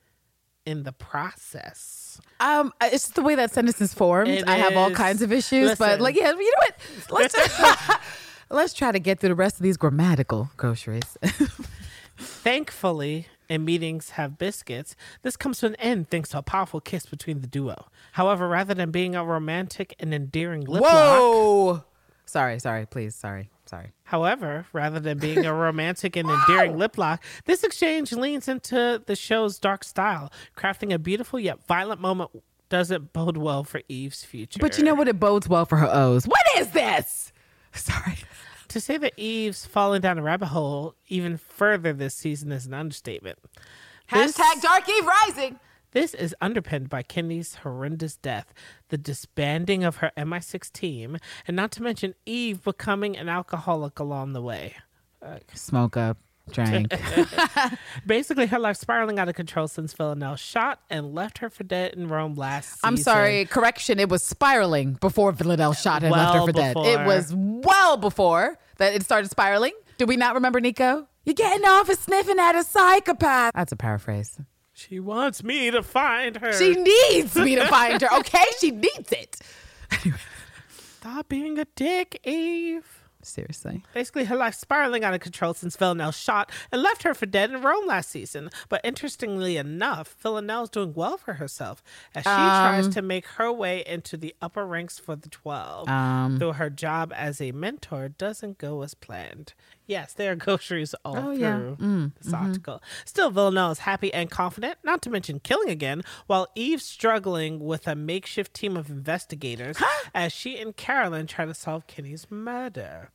in the process. Um, it's the way that sentence is formed. It I have all kinds of issues, but like, yeah, you know what? Let's just, let's try to get through the rest of these grammatical groceries. Thankfully, and meetings have biscuits, this comes to an end thanks to a powerful kiss between the duo. However, rather than being a romantic and endearing lip lock, Whoa! Sorry, sorry, please, sorry, sorry. however, rather than being a romantic and endearing lip lock, this exchange leans into the show's dark style, crafting a beautiful yet violent moment doesn't bode well for Eve's future. But you know what? It bodes well for her O's. What is this? Sorry. To say that Eve's fallen down a rabbit hole even further this season is an understatement. This- Hashtag Dark Eve Rising. This is underpinned by Kenny's horrendous death, the disbanding of her MI6 team, and not to mention Eve becoming an alcoholic along the way. Uh, smoke up, drank. Basically, her life spiraling out of control since Villanelle shot and left her for dead in Rome last season. I'm sorry, correction. It was spiraling before Villanelle shot and left her Well for dead. It was well before that it started spiraling. Do we not remember Nico? You're getting off of sniffing at a psychopath. That's a paraphrase. She wants me to find her. She needs me to find her. Okay, she needs it. Stop being a dick, Eve. Seriously. Basically, her life spiraling out of control since Villanelle shot and left her for dead in Rome last season. But interestingly enough, Villanelle's doing well for herself as she tries to make her way into the upper ranks for the 12. Um, Though her job as a mentor doesn't go as planned. Yes, there are groceries all Oh, through yeah. Mm, this article. Still, Villanelle is happy and confident, not to mention killing again, while Eve's struggling with a makeshift team of investigators as she and Carolyn try to solve Kenny's murder.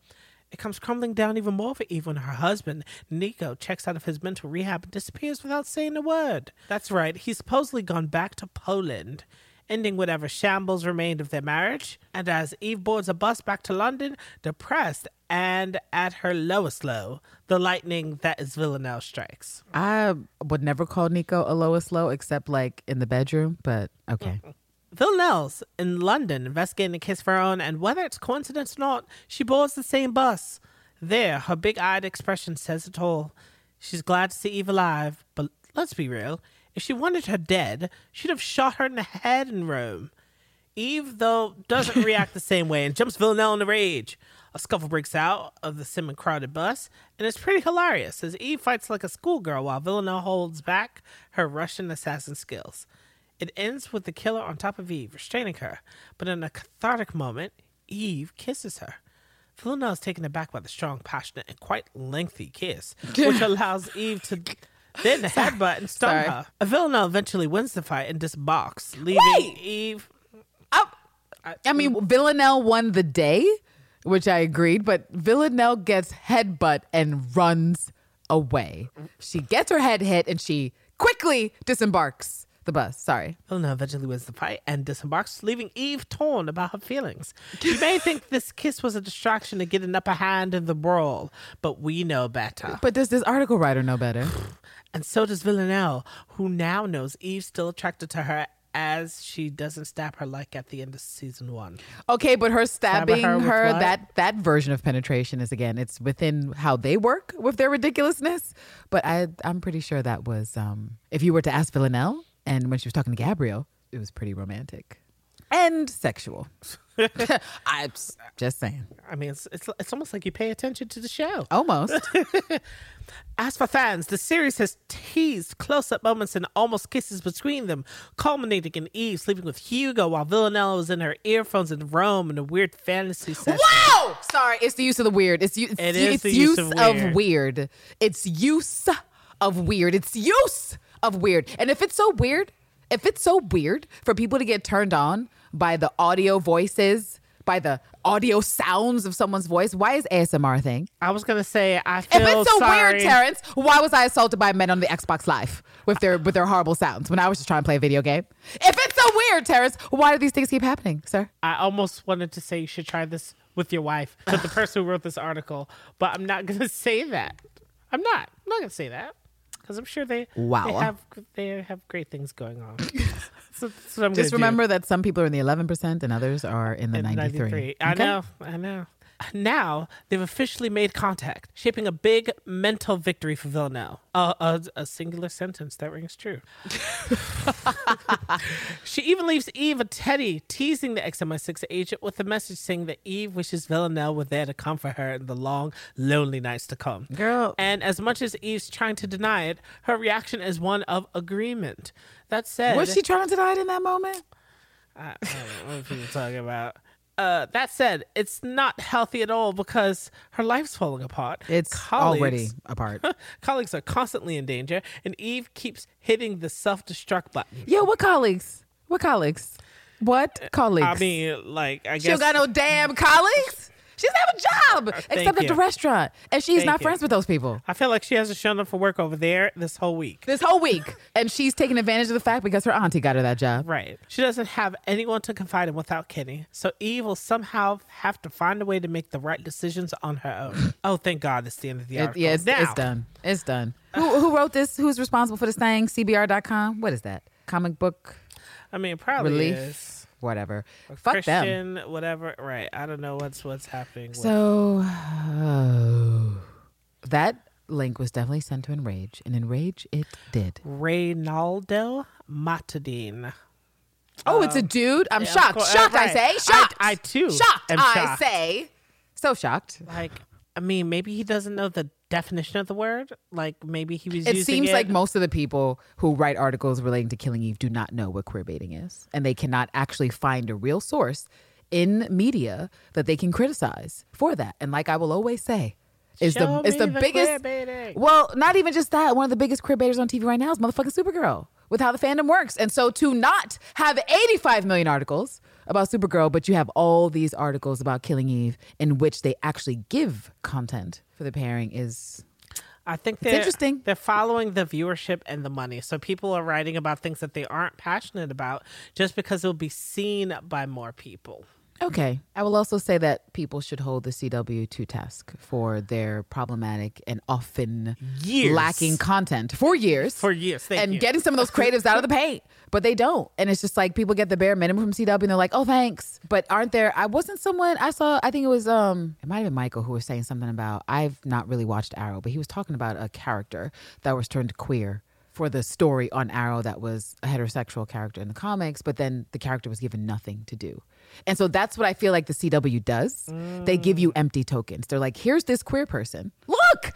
It comes crumbling down even more for Eve when her husband, Nico, checks out of his mental rehab and disappears without saying a word. That's right, he's supposedly gone back to Poland, ending whatever shambles remained of their marriage. And as Eve boards a bus back to London, depressed and at her lowest low, the lightning that is Villanelle strikes. I would never call Nico a Lois Low except like in the bedroom, but okay. Villanelle's in London investigating the case of her own, and whether it's coincidence or not, she boards the same bus. There, her big eyed expression says it all. She's glad to see Eve alive, but let's be real. If she wanted her dead, she'd have shot her in the head in Rome. Eve, though, doesn't react the same way and jumps Villanelle in a rage. A scuffle breaks out of the semi crowded bus, and it's pretty hilarious as Eve fights like a schoolgirl while Villanelle holds back her Russian assassin skills. It ends with the killer on top of Eve, restraining her, but in a cathartic moment, Eve kisses her. Villanelle is taken aback by the strong, passionate, and quite lengthy kiss, which allows Eve to then the headbutt and stun Sorry. her. Villanelle eventually wins the fight and disbarks, leaving Wait! Eve I mean, Villanelle won the day, which I agreed, but Villanelle gets headbutt and runs away. She gets her head hit and she quickly disembarks the bus. Sorry. Villanelle eventually wins the fight and disembarks, leaving Eve torn about her feelings. You may think this kiss was a distraction to get an upper hand in the brawl, but we know better. But does this article writer know better? And so does Villanelle, who now knows Eve's still attracted to her as she doesn't stab her like at the end of season one. Okay, but her stabbing her, her that that version of penetration is again, it's within how they work with their ridiculousness. But I I'm pretty sure that was um if you were to ask Villanelle and when she was talking to Gabriel, it was pretty romantic. And sexual. I'm just saying. I mean, it's, it's it's almost like you pay attention to the show. Almost. As for fans, the series has teased close-up moments and almost kisses between them, culminating in Eve sleeping with Hugo while Villanelle was in her earphones in Rome in a weird fantasy session. Wow! Sorry, it's the use of the weird. It's, it's, It it's the use, use of of weird. weird. It's use of weird. It's use of weird. And if it's so weird, if it's so weird for people to get turned on by the audio voices, by the audio sounds of someone's voice, why is ASMR a thing? I was gonna say I If it's so sorry. weird, Terrence, why was I assaulted by men on the Xbox Live with their with their horrible sounds when I was just trying to play a video game? If it's so weird, Terrence, why do these things keep happening, sir? I almost wanted to say you should try this with your wife, with the person who wrote this article, but I'm not gonna say that. I'm not. I'm not gonna say that because I'm sure they Wow. they have they have great things going on. so that's what I'm Just gonna do. remember that some people are in the 11% and others are in the in 93. I Okay? know, I know. Now they've officially made contact, shaping a big mental victory for Villanelle. Uh, a, a singular sentence that rings true. she even leaves Eve a teddy, teasing the XMI6 agent with a message saying that Eve wishes Villanelle were there to comfort her in the long, lonely nights to come. Girl. And as much as Eve's trying to deny it, her reaction is one of agreement. That said, Was she trying to deny it in that moment? I, I don't know what people talking about. Uh, that said, it's not healthy at all because her life's falling apart. It's Colleagues- already apart. colleagues are constantly in danger, and Eve keeps hitting the self-destruct button. Yo, what colleagues? What colleagues? What colleagues? I mean, like, I guess. she got no damn colleagues. She doesn't have a job except at the restaurant, and she's Thank not you. friends with those people. I feel like she hasn't shown up for work over there this whole week. This whole week, and she's taking advantage of the fact because her auntie got her that job. Right. She doesn't have anyone to confide in without Kenny. So Eve will somehow have to find a way to make the right decisions on her own. oh, thank God it's the end of the It, article. yeah, it's, now, it's done. It's done. Who, who wrote this? Who's responsible for this thing? CBR.com. What is that? Comic book, I mean, probably Relief. is. Whatever. Fuck them. Whatever. Right. I don't know what's what's happening. So oh, that link was definitely sent to Enrage, and Enrage it did. Reynaldo Matadine. Oh, it's a dude. I'm yeah, shocked. course, uh, shocked, I say. Shocked. I too Shocked, am I say. So shocked. Like, I mean, maybe he doesn't know the definition of the word. Like, maybe he was. It seems it. like most of the people who write articles relating to Killing Eve do not know what queer baiting is, and they cannot actually find a real source in media that they can criticize for that. And like I will always say, is Show the is the, the biggest. Well, not even just that. One of the biggest queer baiters on TV right now is motherfucking Supergirl with how the fandom works. And so to not have 85 million articles about Supergirl, but you have all these articles about Killing Eve in which they actually give content for the pairing is I think they're interesting. They're following the viewership and the money. So people are writing about things that they aren't passionate about just because it'll be seen by more people. Okay. I will also say that people should hold the CW to task for their problematic and often Years. lacking content for years. For years, thank and you. getting some of those creatives out of the paint. But they don't. And it's just like people get the bare minimum from CW and they're like, oh, thanks. But aren't there, I wasn't someone, I saw, I think it was, um, it might have been Michael who was saying something about, I've not really watched Arrow, but he was talking about a character that was turned queer for the story on Arrow that was a heterosexual character in the comics, but then the character was given nothing to do. And so that's what I feel like the CW does. They give you empty tokens. They're like, here's this queer person. Look,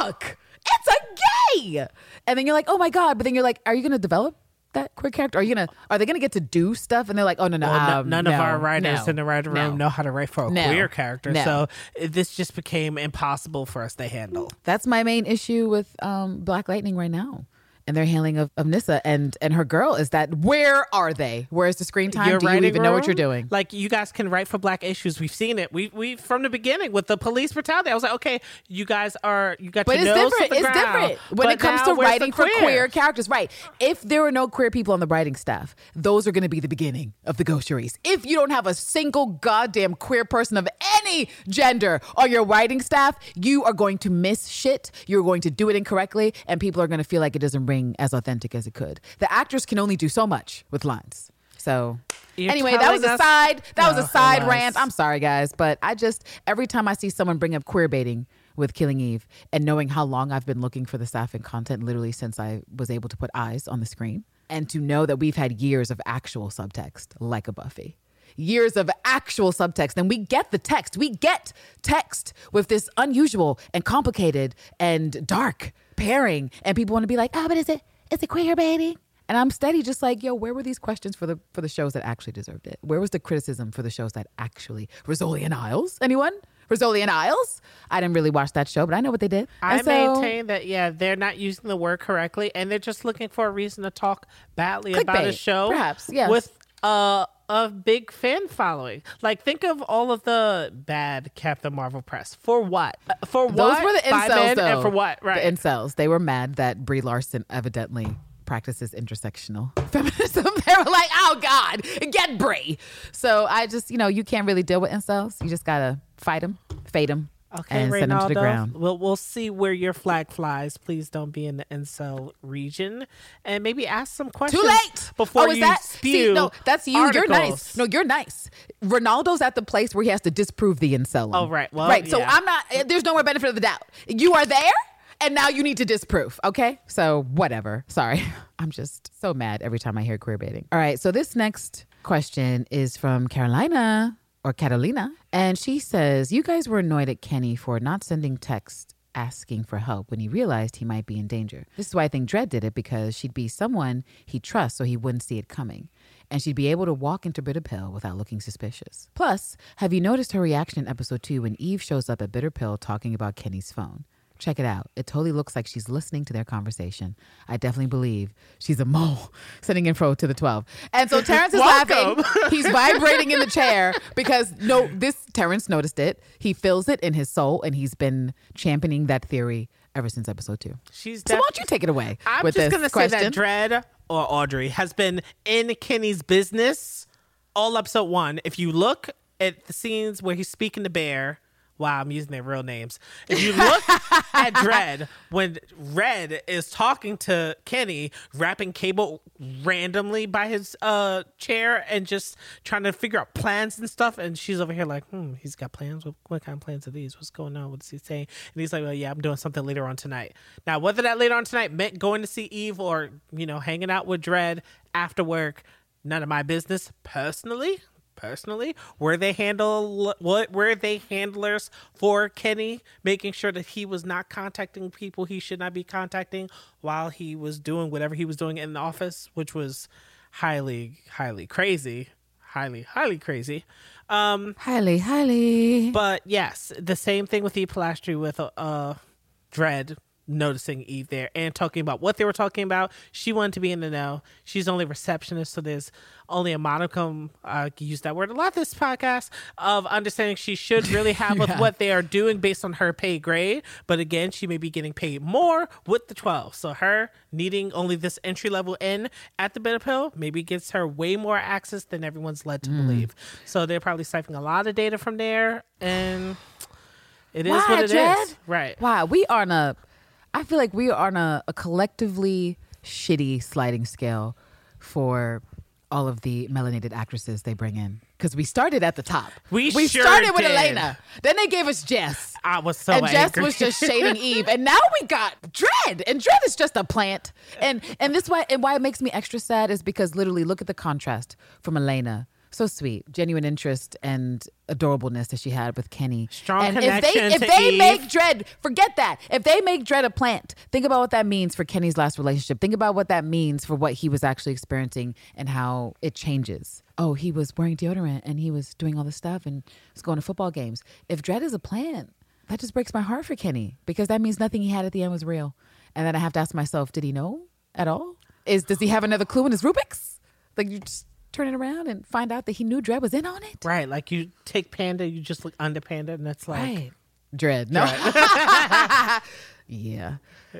look, it's a gay. And then you're like, oh my God. But then you're like, are you going to develop that queer character? Are you going to, are they going to get to do stuff? And they're like, oh, no, no, Well, no- um, none of our writers no, in the writer room no. know how to write for a No. queer character. No. So this just became impossible for us to handle. That's my main issue with um, Black Lightning right now. And their handling of, of Nissa and and her girl is that where are they? Where's the screen time? Your Do you even know what you're doing? Like you guys can write for black issues. We've seen it. We we from the beginning with the police brutality. I was like, okay, you guys are you got But it's different. It's ground. different when But it comes to writing for queer characters. Right. If there are no queer people on the writing staff, those are going to be the beginning of the ghosteries. If you don't have a single goddamn queer person of any gender on your writing staff, you are going to miss shit. You're going to do it incorrectly, and people are going to feel like it doesn't ring as authentic as it could. The actors can only do so much with lines. So. You're anyway, that was a side. That was a side was. rant. I'm sorry, guys, but I just every time I see someone bring up queer baiting with Killing Eve and knowing how long I've been looking for the staff and content, literally since I was able to put eyes on the screen, and to know that we've had years of actual subtext, like a Buffy. Years of actual subtext, and we get the text. We get text with this unusual and complicated and dark pairing, and people want to be like, "Oh, but is it is it queer baiting?" And I'm steady, just like, yo, where were these questions for the for the shows that actually deserved it? Where was the criticism for the shows that actually Rizzoli and Isles? Anyone? Rizzoli and Isles? I didn't really watch that show, but I know what they did. I so- maintain that yeah, they're not using the word correctly, and they're just looking for a reason to talk badly about a show, perhaps, yes. with a a big fan following. Like think of all of the bad Captain Marvel press for what? Uh, For Those what? were the incels, though. and for what? Right. The incels. They were mad that Brie Larson evidently practices intersectional feminism. they were like, "Oh God, get Brie." So I just, you know, you can't really deal with incels. You just gotta fight them, fade them, Okay, and send them to the ground. We'll we'll see where your flag flies. Please don't be in the incel region, and maybe ask some questions. Too late before oh, is you that? spew. See, no, that's you. You're nice. No, you're nice. Ronaldo's at the place where he has to disprove the incel. Oh, right. Well, right. So yeah. I'm not. eh, There's no more benefit of the doubt. You are there, and now you need to disprove. Okay. So whatever. Sorry. I'm just so mad every time I hear queer baiting. All right. So this next question is from Carolina or Catalina, and she says, "You guys were annoyed at Kenny for not sending texts Asking for help when he realized he might be in danger. This is why I think Dredd did it because she'd be someone he trusts so he wouldn't see it coming. And she'd be able to walk into Bitter Pill without looking suspicious. Plus, have you noticed her reaction in episode two when Eve shows up at Bitter Pill talking about Kenny's phone? Check it out. It totally looks like she's listening to their conversation. I definitely believe she's a mole sending info to the 12. And so Terrence is Welcome. laughing. He's vibrating in the chair because no, this Terrence noticed it. He feels it in his soul and he's been championing that theory ever since episode two. She's So why don't you take it away I'm with just this gonna question? say that Dredd or Audrey has been in Kenny's business all episode one. If you look at the scenes where he's speaking to Bear, wow, I'm using their real names. If you look at Dredd when Red is talking to Kenny, wrapping cable randomly by his uh chair and just trying to figure out plans and stuff, and she's over here like, hmm, he's got plans. What, what kind of plans are these? What's going on? What's he saying? And he's like, well, yeah, I'm doing something later on tonight. Now, whether that later on tonight meant going to see Eve or you know hanging out with Dredd after work, none of my business. Personally, personally. Were they handle what were they handlers for Kenny, making sure that he was not contacting people he should not be contacting while he was doing whatever he was doing in the office, which was highly, highly crazy. Highly, highly crazy. Um, Highly, highly. but yes, the same thing with Eve Polastri with uh Dread noticing Eve there and talking about what they were talking about. She wanted to be in the know. She's only receptionist, so there's only a modicum. I use that word a lot this podcast of understanding she should really have with Yeah. what they are doing based on her pay grade. But again, she may be getting paid more with the 12. So her needing only this entry level in at the Bitter Pill maybe gives her way more access than everyone's led to Mm. believe. So they're probably siphoning a lot of data from there and. It is Why, what it is, Dread? Right. Wow, we are on a. I feel like we are on a, a collectively shitty sliding scale for all of the melanated actresses they bring in. Because we started at the top. We we sure started with did. Elena. Then they gave us Jess. I was so and Jess was just shading Eve, and now we got Dread, and Dread is just a plant. And and this why and why it makes me extra sad is because literally look at the contrast from Elena, so sweet, genuine interest and adorableness that she had with Kenny. Strong and if they connection if they Eve. make Dread, forget that. If they make Dread a plant, think about what that means for Kenny's last relationship. Think about what that means for what he was actually experiencing and how it changes. Oh, he was wearing deodorant and he was doing all this stuff and was going to football games. If Dread is a plant, that just breaks my heart for Kenny because that means nothing he had at the end was real. And then I have to ask myself, did he know at all? Is does he have another clue in his Rubik's? Like you just turn it around and find out that he knew Dread was in on it. right. Like you take Panda, you just look under Panda, and that's like Right. Dread. No. yeah.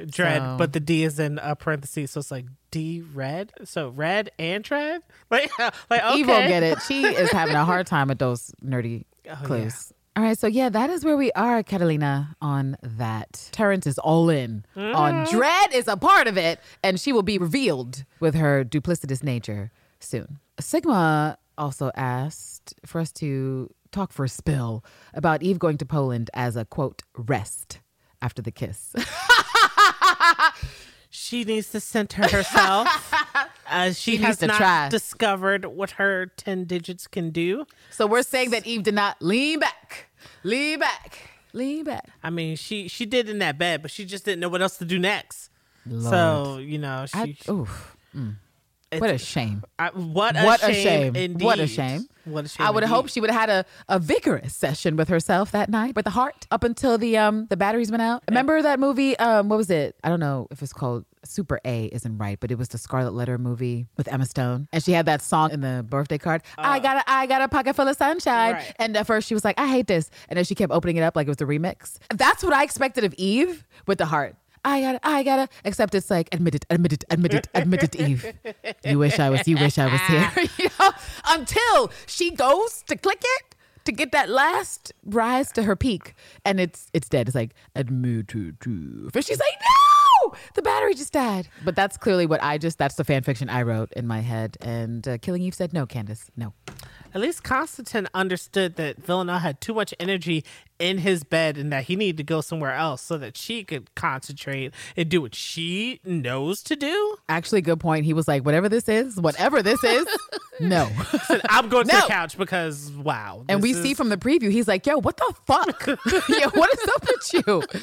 Dread, So- but the D is in uh, parentheses, so it's like D red. So red and Dread. Like, like okay. Eve get it. She is having a hard time with those nerdy Oh, clues. All right, so yeah, that is where we are, Catalina, on that. Terrence is all in Mm-hmm. on Dread is a part of it, and she will be revealed with her duplicitous nature soon. Sigma also asked for us to talk for a spill about Eve going to Poland as a quote rest after the kiss. She needs to center herself. As she, She has to not try. discovered what her ten digits can do. so we're saying that Eve did not lean back, lean back, lean back. I mean, she she did in that bed, but she just didn't know what else to do next. So you know, she. I, oof, it's- what a shame. I- what a what shame! a shame. Indeed. What a shame. What a shame! I would hoped she would have had a, a vigorous session with herself that night with the heart up until the um the batteries went out. Remember that movie? Um, what was it? I don't know if it's called Super A isn't right, but it was the Scarlet Letter movie with Emma Stone, and she had that song in the birthday card. I got a I got a pocket full of sunshine, Right. and at first she was like, I hate this, and then she kept opening it up like it was a remix. That's what I expected of Eve with the heart. I gotta, I gotta, except it's like, admit it, admit it, admit it, admit it, Eve. You wish I was, you wish I was here. you know, until she goes to click it to get that last rise to her peak, and it's it's dead. It's like admit it, Eve. And she's like, no, the battery just died. But that's clearly what I just, that's the fan fiction I wrote in my head. And uh, Killing Eve said, no, Candace, no. At least Konstantin understood that Villanelle had too much energy in his bed and that he needed to go somewhere else so that she could concentrate and do what she knows to do. Actually, good point. He was like, whatever this is, whatever this is, no. Said, I'm going to the couch because wow. And we this see from the preview, he's like, yo, what the fuck? yo, what is up with you?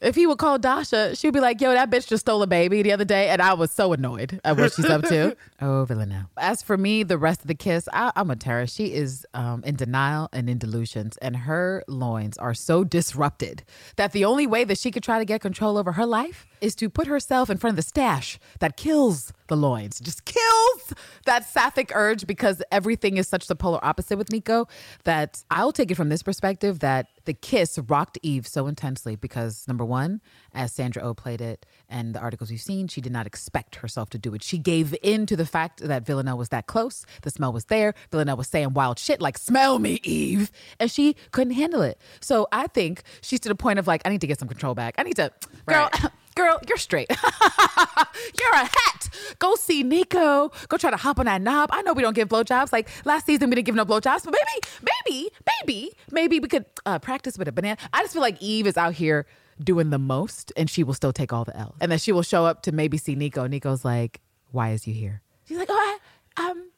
If he would call Dasha, she would be like, yo, that bitch just stole a baby the other day. And I was so annoyed at what she's up to. oh, Villanelle. As for me, the rest of the kiss, I, I'm a terror. She is um, in denial and in delusions. And her loins are so disrupted that the only way that she could try to get control over her life is to put herself in front of the stash that kills the loins, just kills that sapphic urge because everything is such the polar opposite with Nico that I'll take it from this perspective that the kiss rocked Eve so intensely because number one, as Sandra O played it and the articles we've seen, she did not expect herself to do it. She gave in to the fact that Villanelle was that close. The smell was there. Villanelle was saying wild shit like, smell me, Eve. And she couldn't handle it. So I think she's to the point of like, I need to get some control back. I need to, Right. girl, you're straight. you're a hat. Go see Nico. Go try to hop on that knob. I know we don't give blowjobs. Like last season, we didn't give no blowjobs, but maybe, maybe, maybe, maybe we could uh, practice with a banana. I just feel like Eve is out here doing the most, and she will still take all the L. And then she will show up to maybe see Nico. Nico's like, "Why is you here?" She's like, "Oh, I, um,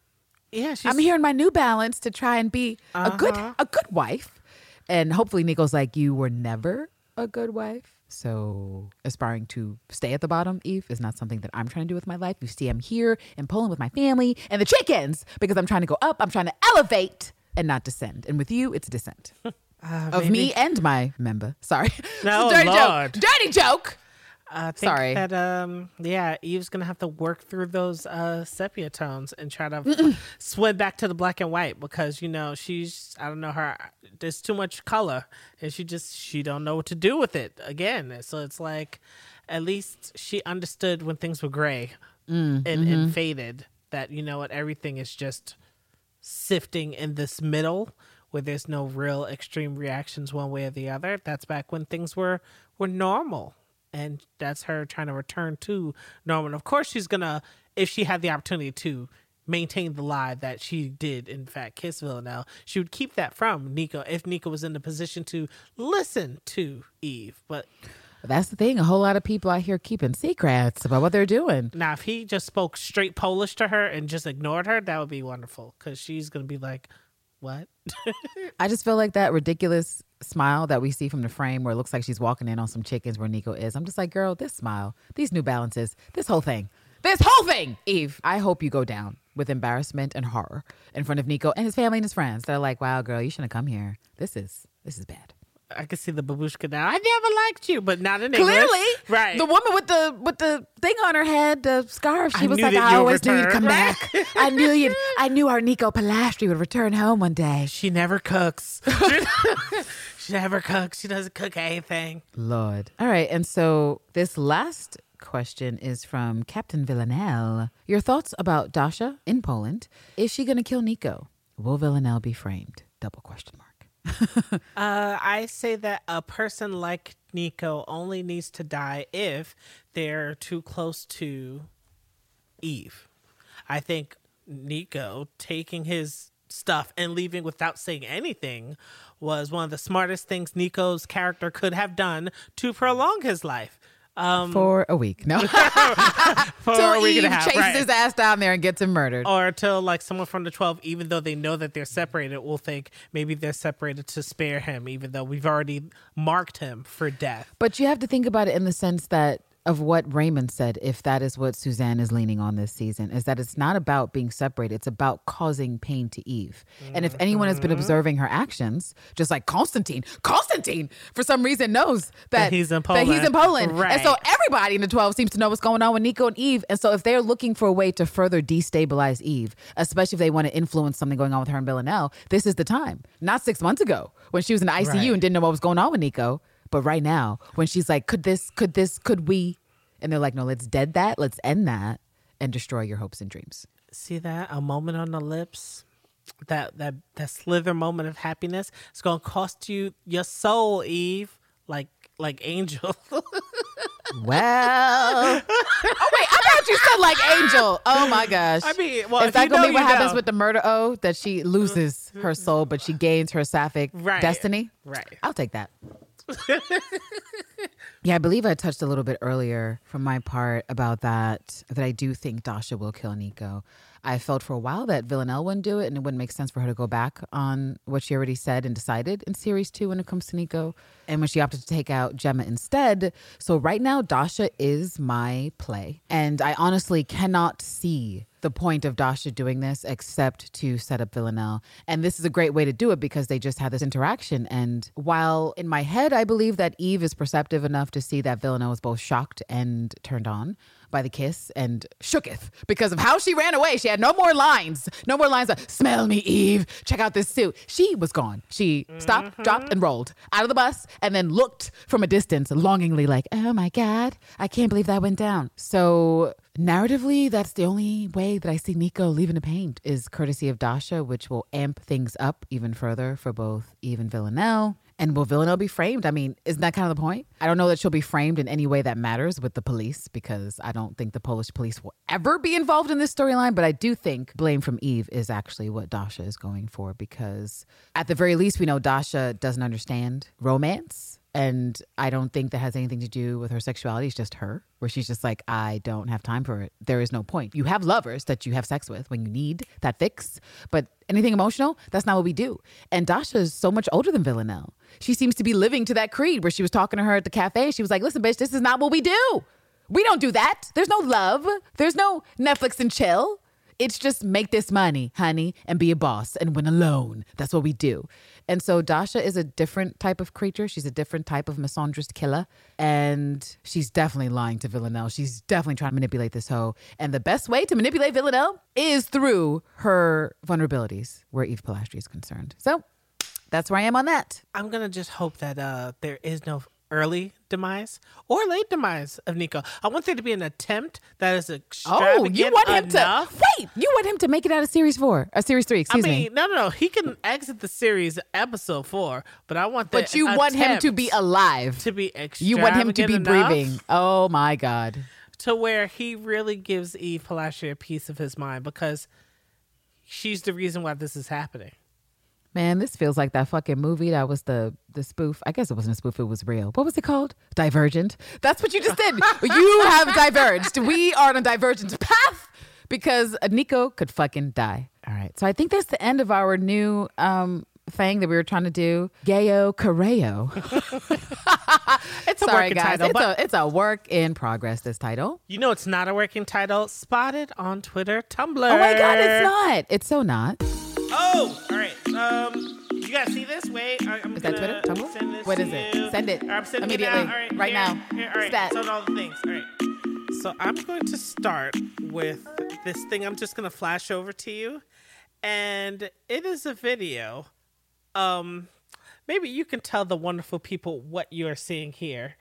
Yeah, she's I'm here in my New Balance to try and be a good Uh-huh. a good wife. And hopefully Nico's like, you were never a good wife. So aspiring to stay at the bottom, Eve, is not something that I'm trying to do with my life. You see, I'm here in Poland with my family and the chickens because I'm trying to go up. I'm trying to elevate and not descend. And with you, it's descent. Uh, of me and my member. Sorry. No, dirty Lord. joke. Dirty joke. I think Sorry. that um yeah, Eve's gonna have to work through those uh sepia tones and try to swim back to the black and white because you know she's I don't know her there's too much color and she just she don't know what to do with it again. So it's like at least she understood when things were gray Mm, and, mm-hmm. and faded that you know what everything is just sifting in this middle where there's no real extreme reactions one way or the other. That's back when things were were normal. And that's her trying to return to Norman. Of course she's gonna if she had the opportunity to maintain the lie that she did in fact kiss Villanelle, she would keep that from Nico if Nico was in the position to listen to Eve. But That's the thing. A whole lot of people out here keeping secrets about what they're doing. now if he just spoke straight Polish to her and just ignored her, that would be wonderful. Cause she's gonna be like, What? I just feel like that ridiculous smile that we see from the frame where it looks like she's walking in on some chickens where Nico is. I'm just like, girl, this smile, these new balances, this whole thing, this whole thing. Eve, I hope you go down with embarrassment and horror in front of Nico and his family and his friends. They're like, wow, girl, you shouldn't have come here. This is this is bad. I can see the babushka now. I never liked you, but not in English. Clearly, right? The woman with the with the thing on her head, the scarf. She I was like, "I you always knew you'd come Right? back. I knew you'd. I knew our Nico Polastri would return home one day." she never cooks. she never cooks. She doesn't cook anything. Lord. All right. And so this last question is from Captain Villanelle. Your thoughts about Dasha in Poland? Is she going to kill Nico? Will Villanelle be framed? Double question mark. Uh, I say that a person like Nico only needs to die if they're too close to Eve. I think Nico taking his stuff and leaving without saying anything was one of the smartest things Nico's character could have done to prolong his life. Um, For a week. No. for Till a week Eve and a half, chases right. his ass down there and gets him murdered. or till like someone from the 12 even though they know that they're separated will think maybe they're separated to spare him even though we've already marked him for death But you have to think about it in the sense that of what Raymond said, if that is what Suzanne is leaning on this season, is that it's not about being separated, it's about causing pain to Eve. And if anyone has been Mm-hmm. observing her actions, just like Konstantin, Konstantin for some reason knows that, That he's in that he's in Poland. Right. And so everybody in the 12 seems to know what's going on with Nico and Eve. And so if they're looking for a way to further destabilize Eve, especially if they want to influence something going on with her and Villanelle, this is the time. Not six months ago when she was in the ICU Right. and didn't know what was going on with Nico. But right now, when she's like, could this, could this, could we? And they're like, no, let's dead that, let's end that, and destroy your hopes and dreams. see that a moment on the lips that that that slither moment of happiness it's gonna cost you your soul eve like like angel Well, oh wait, I thought you said like Angel. Oh my gosh! I mean, well, is if that gonna be what happens know. with the murder? Oh, that she loses her soul, but she gains her sapphic Right. destiny. Right. I'll take that. Yeah, I believe I touched a little bit earlier from my part about that. That I do think Dasha will kill Nico. I felt for a while that Villanelle wouldn't do it, and it wouldn't make sense for her to go back on what she already said and decided in series two when it comes to Nico. And when she opted to take out Gemma instead. So right now, Dasha is my play, and I honestly cannot see the point of Dasha doing this except to set up Villanelle. And this is a great way to do it because they just had this interaction. And while in my head, I believe that Eve is perceptive enough to see that Villanelle was both shocked and turned on by the kiss and shooketh because of how she ran away. She had no more lines, no more lines of smell me, Eve, check out this suit. She was gone. She stopped, mm-hmm. dropped, and rolled out of the bus and then looked from a distance longingly, like, oh my God, I can't believe that went down. So narratively, that's the only way that I see Nico leaving the paint is courtesy of Dasha, which will amp things up even further for both Eve and Villanelle. And will Villanelle be framed? I mean, isn't that kind of the point? I don't know that she'll be framed in any way that matters with the police because I don't think the Polish police will ever be involved in this storyline. But I do think blame from Eve is actually what Dasha is going for because at the very least, we know Dasha doesn't understand romance And I don't think that has anything to do with her sexuality. It's just her, where she's just like, I don't have time for it. There is no point. You have lovers that you have sex with when you need that fix, but anything emotional, that's not what we do. And Dasha is so much older than Villanelle. She seems to be living to that creed where she was talking to her at the cafe. She was like, listen, bitch, this is not what we do. We don't do that. There's no love. There's no Netflix and chill. It's just make this money, honey, and be a boss and win alone. That's what we do. And so Dasha is a different type of creature. She's a different type of misandrist killer. And she's definitely lying to Villanelle. She's definitely trying to manipulate this hoe. And the best way to manipulate Villanelle is through her vulnerabilities where Eve Polastri is concerned. So that's where I am on that. I'm gonna just hope that uh, there is no early demise or late demise of Nico. I want there to be an attempt that is extravagant. Oh, you want him enough. to wait? You want him to make it out of series four, or series three? I Excuse mean, me. no, no, no. He can exit the series episode four, but I want that. But you want him to be alive. to be extremely You want him to be breathing. Oh my god. to where he really gives Eve Polastri a piece of his mind because she's the reason why this is happening. Man, this feels like that fucking movie that was the the spoof. I guess it wasn't a spoof, it was real. What was it called? Divergent. That's what you just did. you have diverged. We are on a divergent path because Nico could fucking die. All right. So I think that's the end of our new um thing that we were trying to do. Gayo Coreo. It's a Sorry, working guys. title, It's but a it's a work in progress, this title. you know it's not a working title. Spotted on Twitter, Tumblr. Oh my god, it's not. It's so not. Oh, all right. Um, you guys see this? Wait, I, I'm Is that gonna Twitter? Tumblr? Send this What to is it? you. Send it I'm sending immediately. It now. All right, Right here, now. Here, all right, Stat. so all the things. All right. So I'm going to start with this thing. I'm just going to flash over to you, and it is a video. Um, maybe you can tell the wonderful people what you are seeing here.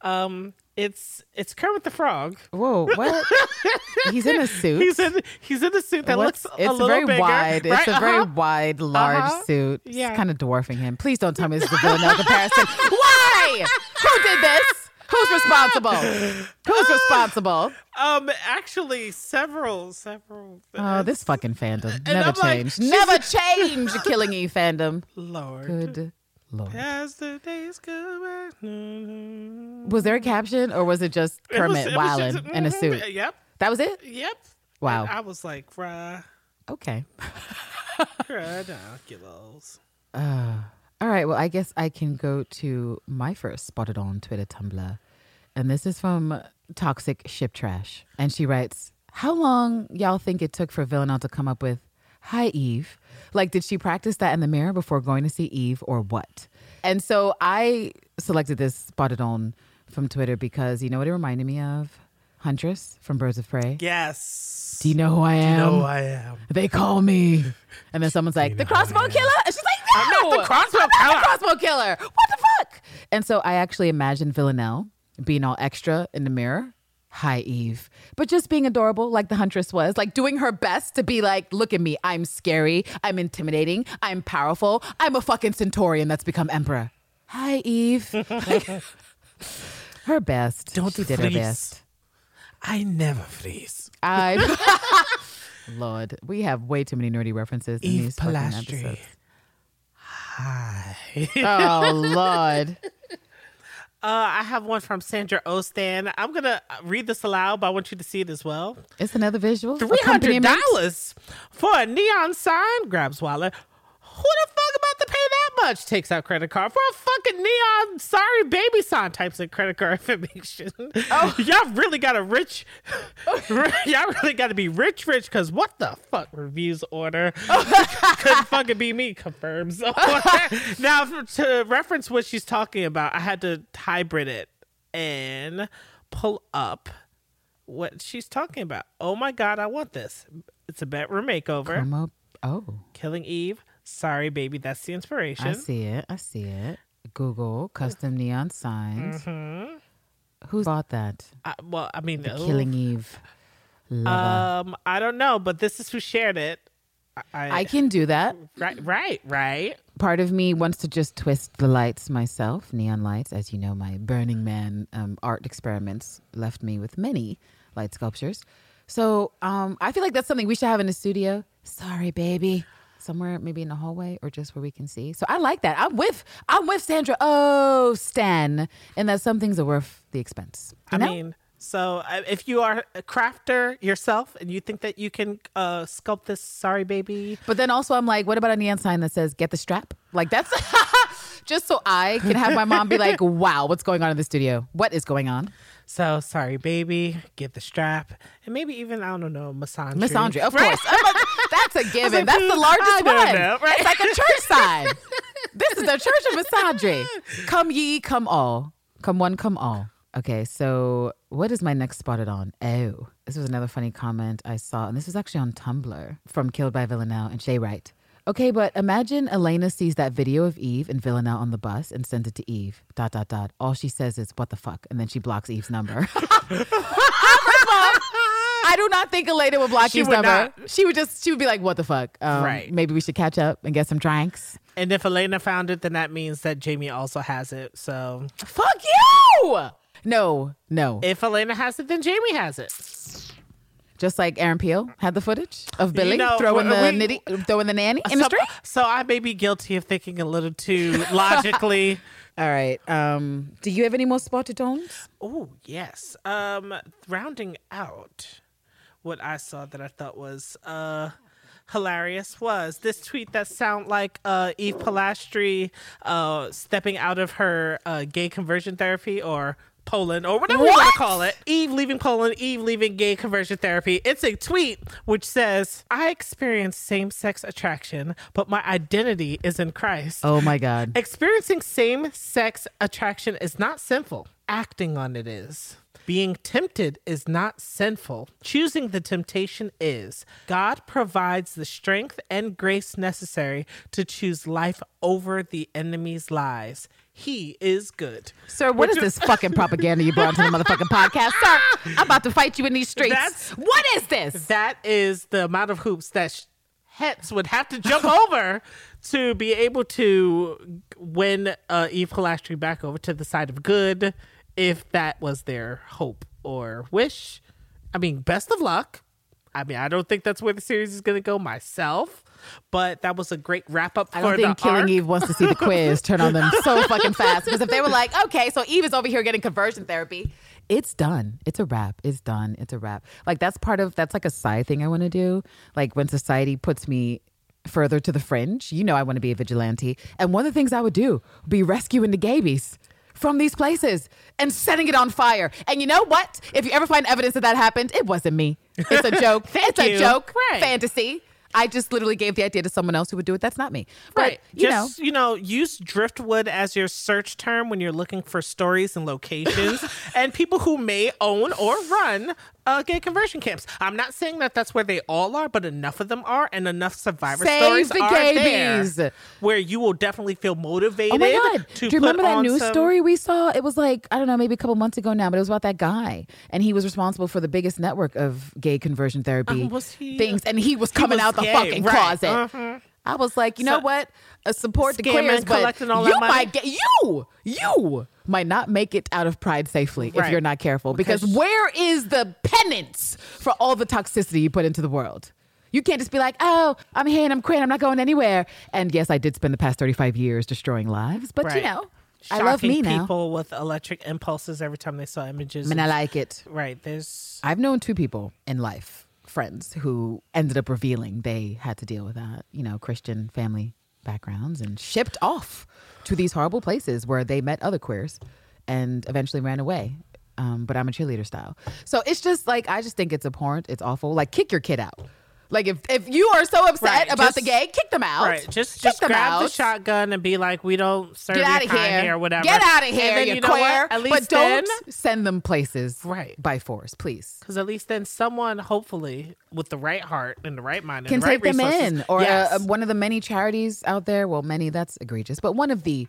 Um, it's it's Kermit the Frog. Whoa, what? He's in a suit. He's in he's in a suit that What's- looks a it's little very bigger, wide. right? It's a very Uh-huh. wide, large Uh-huh. suit. Yeah. It's kind of dwarfing him. Please don't tell me this is a Villanelle comparison. Why? Who did this? Who's responsible? Who's responsible? Um, actually, several, several. Oh, this fucking fandom. Never I'm like, change. Never change Killing Eve fandom. Lord. Good lord. As the days go by. Was there a caption or was it just Kermit wilding in a mhm, suit? Yep, That was it? yep. Wow. And I was like, bruh, Okay. ridiculous. All right. Well, I guess I can go to my first spotted on Twitter, Tumblr. And this is from Toxic Ship Trash. And she writes, How long y'all think it took for Villanelle to come up with, Hi, Eve? Like, did she practice that in the mirror before going to see Eve or what? And so I selected this spotted on from Twitter because you know what it reminded me of? Huntress from Birds of Prey. Yes. Do you know who I am? You know who I am? They call me. And then someone's like, the crossbow killer? And she's like, no! I'm not the crossbow I'm not killer." the crossbow killer. What the fuck? And so I actually imagined Villanelle being all extra in the mirror. Hi, Eve. But just being adorable like the Huntress was, like doing her best to be like, look at me. I'm scary. I'm intimidating. I'm powerful. I'm a fucking Centaurian that's become Emperor. Hi, Eve. her best. Don't she did her best. I never freeze. I Lord, we have way too many nerdy references in these Polastri. episodes. Hi. Oh Lord. Uh, I have one from Sandra Ostan. I'm gonna read this aloud, but I want you to see it as well. It's another visual. Three hundred dollars for a neon sign. Grabs wallet. Who the fuck about to pay that much? Takes out credit card for a fucking neon sorry baby sign. Types of credit card information. Oh. Y'all really got a rich. y'all really got to be rich, rich. Cause what the fuck reviews order couldn't fucking be me. Confirms. now to reference what she's talking about, I had to hybrid it and pull up what she's talking about. Oh my god, I want this. It's a bedroom makeover. Come up. Oh, Killing Eve. Sorry, baby, that's the inspiration. I see it. I see it. Google custom neon signs. Mm-hmm. Who bought that? I, well, I mean, The. Killing Eve. Lover. Um, I don't know, but this is who shared it. I, I can do that. right, right, right. Part of me wants to just twist the lights myself, neon lights. As you know, my Burning Man um, art experiments left me with many light sculptures. So um, I feel like that's something we should have in the studio. Sorry, baby. Somewhere maybe in the hallway or just where we can see. So I like that. I'm with I'm with Sandra. Oh, Stan, and that some things are worth the expense. You I mean, so if you are a crafter yourself and you think that you can uh, sculpt this sorry baby, But then also, I'm like, what about a neon sign that says "Get the strap"? Like that's just so I can have my mom be like, "Wow, what's going on in the studio? What is going on?" so sorry baby, get the strap, and maybe even I don't know, misandry. Misandry, of Right? course. That's a given. like, that's the hmm, largest I don't one. know, right? It's like a church sign. this is the church of misandry. Come ye, come all. Come one, come all. Okay, so what is my next spotted on? Oh, this was another funny comment I saw, and this was actually on Tumblr from Killed by Villanelle and Shay Wright. Okay, but imagine Elena sees that video of Eve and Villanelle on the bus and sends it to Eve. Dot dot dot. All she says is "What the fuck," and then she blocks Eve's number. I do not think Elena would block She Eve's would number. not. She would just she would be like, "What the fuck?" Um, Right. Maybe we should catch up and get some drinks. And if Elena found it, then that means that Jamie also has it. So Fuck you! No, no. if Elena has it, then Jamie has it. just like Aaron Peel had the footage of Billy know, throwing the we- nitty, throwing the nanny in the so, street. so I may be guilty of thinking a little too logically. All right. Um, do you have any more spotted tones? Oh, yes. Um, rounding out what I saw that I thought was uh hilarious was this tweet that sound like uh Eve Polastri uh stepping out of her uh gay conversion therapy or Poland or whatever you want to call it. Eve leaving Poland, Eve leaving gay conversion therapy. It's a tweet which says, I experience same sex attraction, but my identity is in Christ. Oh my God. Experiencing same sex attraction is not sinful. Acting on it is. Being tempted is not sinful. Choosing the temptation is. God provides the strength and grace necessary to choose life over the enemy's lies. He is good. Sir, what is this fucking propaganda you brought to the motherfucking podcast? Sir, I'm about to fight you in these streets. That's- what is this? That is the amount of hoops that sh- Hets would have to jump over to be able to win uh, Eve Polastri back over to the side of good, if that was their hope or wish. I mean, best of luck. I mean, I don't think that's where the series is going to go myself, but that was a great wrap up for I don't think Killing arc. Eve wants to see the quiz turn on them so fucking fast. Because if they were like, okay, so Eve is over here getting conversion therapy, it's done. It's a wrap. It's done. It's a wrap. Like that's part of that's like a side thing I want to do. Like when society puts me further to the fringe, you know I want to be a vigilante. And one of the things I would do would be rescuing the gabies from these places and setting it on fire. And you know what? If you ever find evidence that that happened, it wasn't me. It's a joke. it's a joke. Right. Fantasy. I just literally gave the idea to someone else who would do it. That's not me. But, Right. you Just, you know, use driftwood as your search term when you're looking for stories and locations and people who may own or run uh, gay conversion camps. I'm not saying that that's where they all are, but enough of them are and enough survivor Save stories the are there where you will definitely feel motivated Oh my god! Do you remember that news some- story we saw? It was like I don't know, maybe a couple months ago now, but it was about that guy, and he was responsible for the biggest network of gay conversion therapy was he- things, and he was coming was out the fucking right. closet. Uh-huh. I was like, you know what? Uh, support the queers, but collecting all you might get you you might not make it out of pride safely if you're not careful. Because, Because- where is the penance for all the toxicity you put into the world? You can't just be like, oh, I'm here and I'm queer and I'm not going anywhere. And yes, I did spend the past 35 years destroying lives, but you Right. know, I love Shocking me now. people with electric impulses every time they saw images. I mean, I like it. right. There's I've known two people in life, friends, who ended up revealing they had to deal with that, you know, Christian family backgrounds and shipped off to these horrible places where they met other queers and eventually ran away. Um, but I'm a cheerleader style. So it's just like, I just think it's abhorrent. It's awful. Like, kick your kid out. Like, if, if you are so upset Right, about just- the gay, kick them out. Right. Just Kick just them grab the shotgun and be like, we don't serve Get out of here. or whatever. Get out of here, then you you know queer. At least but don't send them places Right. by force, please. because at least then someone, hopefully, with the right heart and the right mind, and can the right take them resources- in or yes. uh, one of the many charities out there well many that's egregious but one of the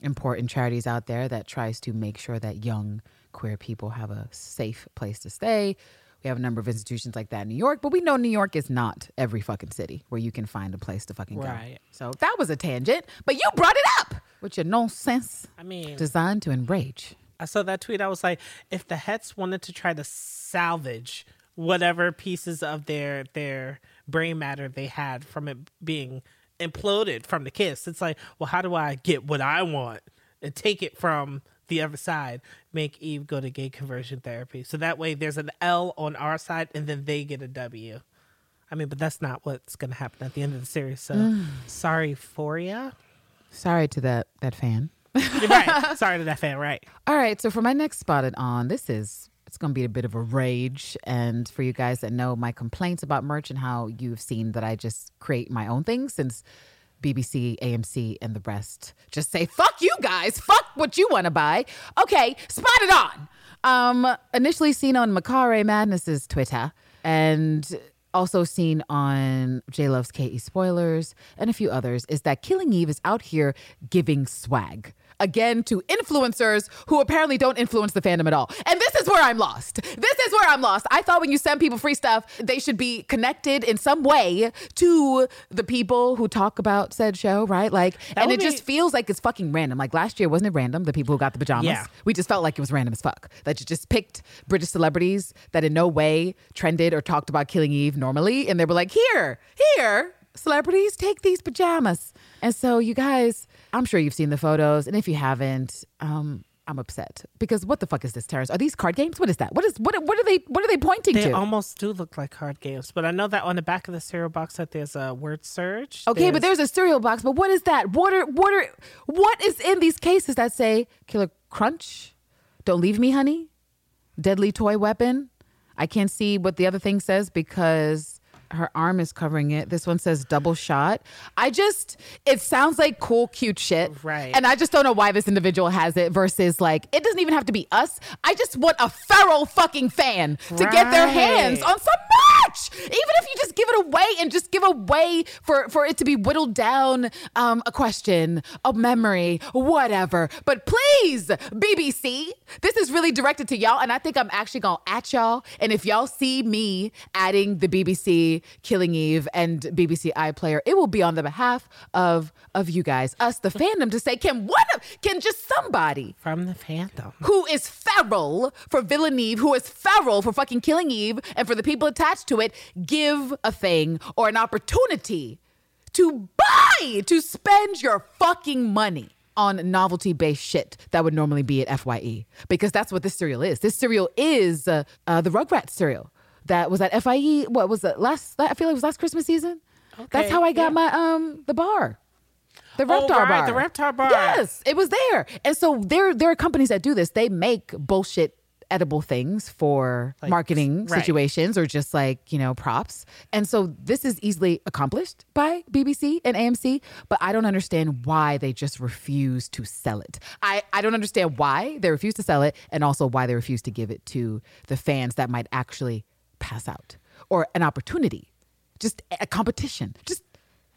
important charities out there that tries to make sure that young queer people have a safe place to stay we have a number of institutions like that in new york but we know new york is not every fucking city where you can find a place to fucking Right. go so that was a tangent but you brought it up with your nonsense I mean, designed to enrage I saw that tweet. I was like, if the Hets wanted to try to salvage whatever pieces of their their brain matter they had from it being imploded from the kiss. It's like, well, how do I get what I want and take it from the other side? Make Eve go to gay conversion therapy. So that way there's an L on our side and then they get a W. I mean, but that's not what's going to happen at the end of the series. So mm. sorry for ya. Sorry to that that fan. Right. sorry to that fan, right? All right, so for my next spotted on, this is it's going to be a bit of a rage, and for you guys that know my complaints about merch and how you've seen that I just create my own things since BBC, AMC, and the rest just say fuck you guys, fuck what you want to buy. Okay, spotted on. Um, initially seen on Macare Madness's Twitter, and also seen on J Love's KE spoilers and a few others, is that Killing Eve is out here giving swag again to influencers who apparently don't influence the fandom at all. And this is where I'm lost. This is where I'm lost. I thought when you send people free stuff, they should be connected in some way to the people who talk about said show, right? Like, That and it just feels like it's fucking random. Like last year, wasn't it random? The people who got the pajamas. Yeah. We just felt like it was random as fuck. That you just picked British celebrities that in no way trended or talked about Killing Eve normally. And they were like, here, here, celebrities, take these pajamas. And so, you guys, I'm sure you've seen the photos. And if you haven't, um, I'm upset because what the fuck is this, Terrence? Are these card games? What is that? What is what? What are they? What are they pointing They to? They almost do look like card games, but I know that on the back of the cereal box that there's a word search. Okay, but there's a cereal box. But what is that? What are what are what is in these cases that say Killer Crunch? Don't leave me, honey. Deadly toy weapon. I can't see what the other thing says because her arm is covering it. This one says double shot. I just it sounds like cool, cute shit. Right. And I just don't know why this individual has it versus like it doesn't even have to be us. I just want a feral fucking fan to get their hands on some merch. Even if you just give it away and just give away for for it to be whittled down um, a question, a memory, whatever. But please, BBC, this is really directed to y'all, and I think I'm actually gonna at y'all. And if y'all see me adding the BBC Killing Eve and BBC iPlayer, it will be on the behalf of of you guys, us, the fandom, to say, can one of can just somebody from the fandom. who is feral for Villaneve, who is feral for fucking killing Eve, and for the people attached to it, give a thing or an opportunity to buy, to spend your fucking money on novelty based shit that would normally be at FYE. Because that's what this cereal is. This cereal is uh, uh, the Rugrats cereal that was at FYE. What was it? Last, I feel like it was last Christmas season. That's how I got yeah. my, um, the bar. The Oh, Reptar right, bar. the Reptar bar. Yes, it was there. And so there there are companies that do this. They make bullshit edible things for Like, marketing right. situations or just like, you know, props. And so this is easily accomplished by BBC and AMC, but I don't understand why they just refuse to sell it. I, I don't understand why they refuse to sell it and also why they refuse to give it to the fans that might actually pass out or an opportunity, just a competition, just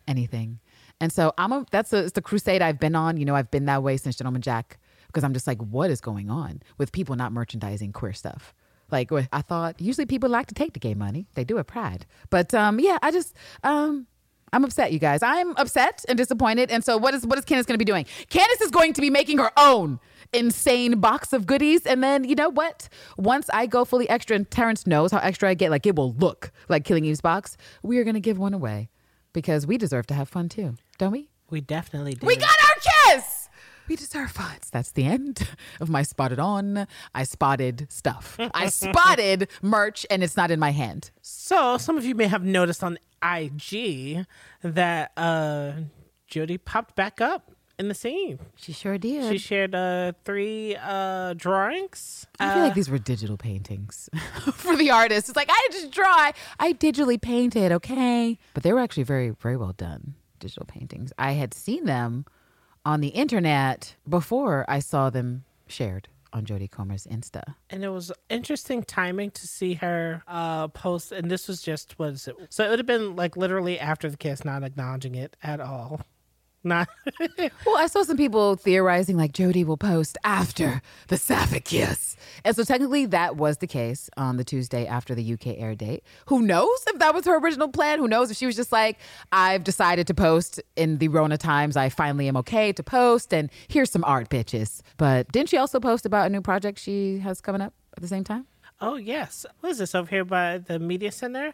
anything. And so I'm a that's a, it's the crusade I've been on. You know, I've been that way since Gentleman Jack because I'm just like, what is going on with people not merchandising queer stuff? Like I thought usually people like to take the gay money. They do it pride. But um yeah, I just um I'm upset, you guys. I'm upset and disappointed. And so what is what is Candace gonna be doing? Candace is going to be making her own insane box of goodies. And then you know what? Once I go fully extra and Terrence knows how extra I get, like it will look like Killing Eve's box, we are gonna give one away. Because we deserve to have fun too, don't we? We definitely do. We got our. We deserve fun. That's the end of my spotted on. I spotted stuff. I spotted merch, and it's not in my hand. So some of you may have noticed on IG that uh Jodie popped back up in the scene. She sure did. She shared uh three uh drawings. I feel like these were digital paintings for the artist. It's like I just draw. I digitally painted, okay? But they were actually very, very well done digital paintings. I had seen them on the internet before I saw them shared on Jodie Comer's Insta. and it was interesting timing to see her uh post and this was just what is it so it would have been like literally after the kiss not acknowledging it at all not Well, I saw some people theorizing like Jodie will post after the sapphic kiss. And so technically that was the case on the Tuesday after the UK air date. Who knows if that was her original plan? Who knows if she was just like, I've decided to post in the Rona times. I finally am okay to post and here's some art bitches. But didn't she also post about a new project she has coming up at the same time? oh yes what is this over here by the media center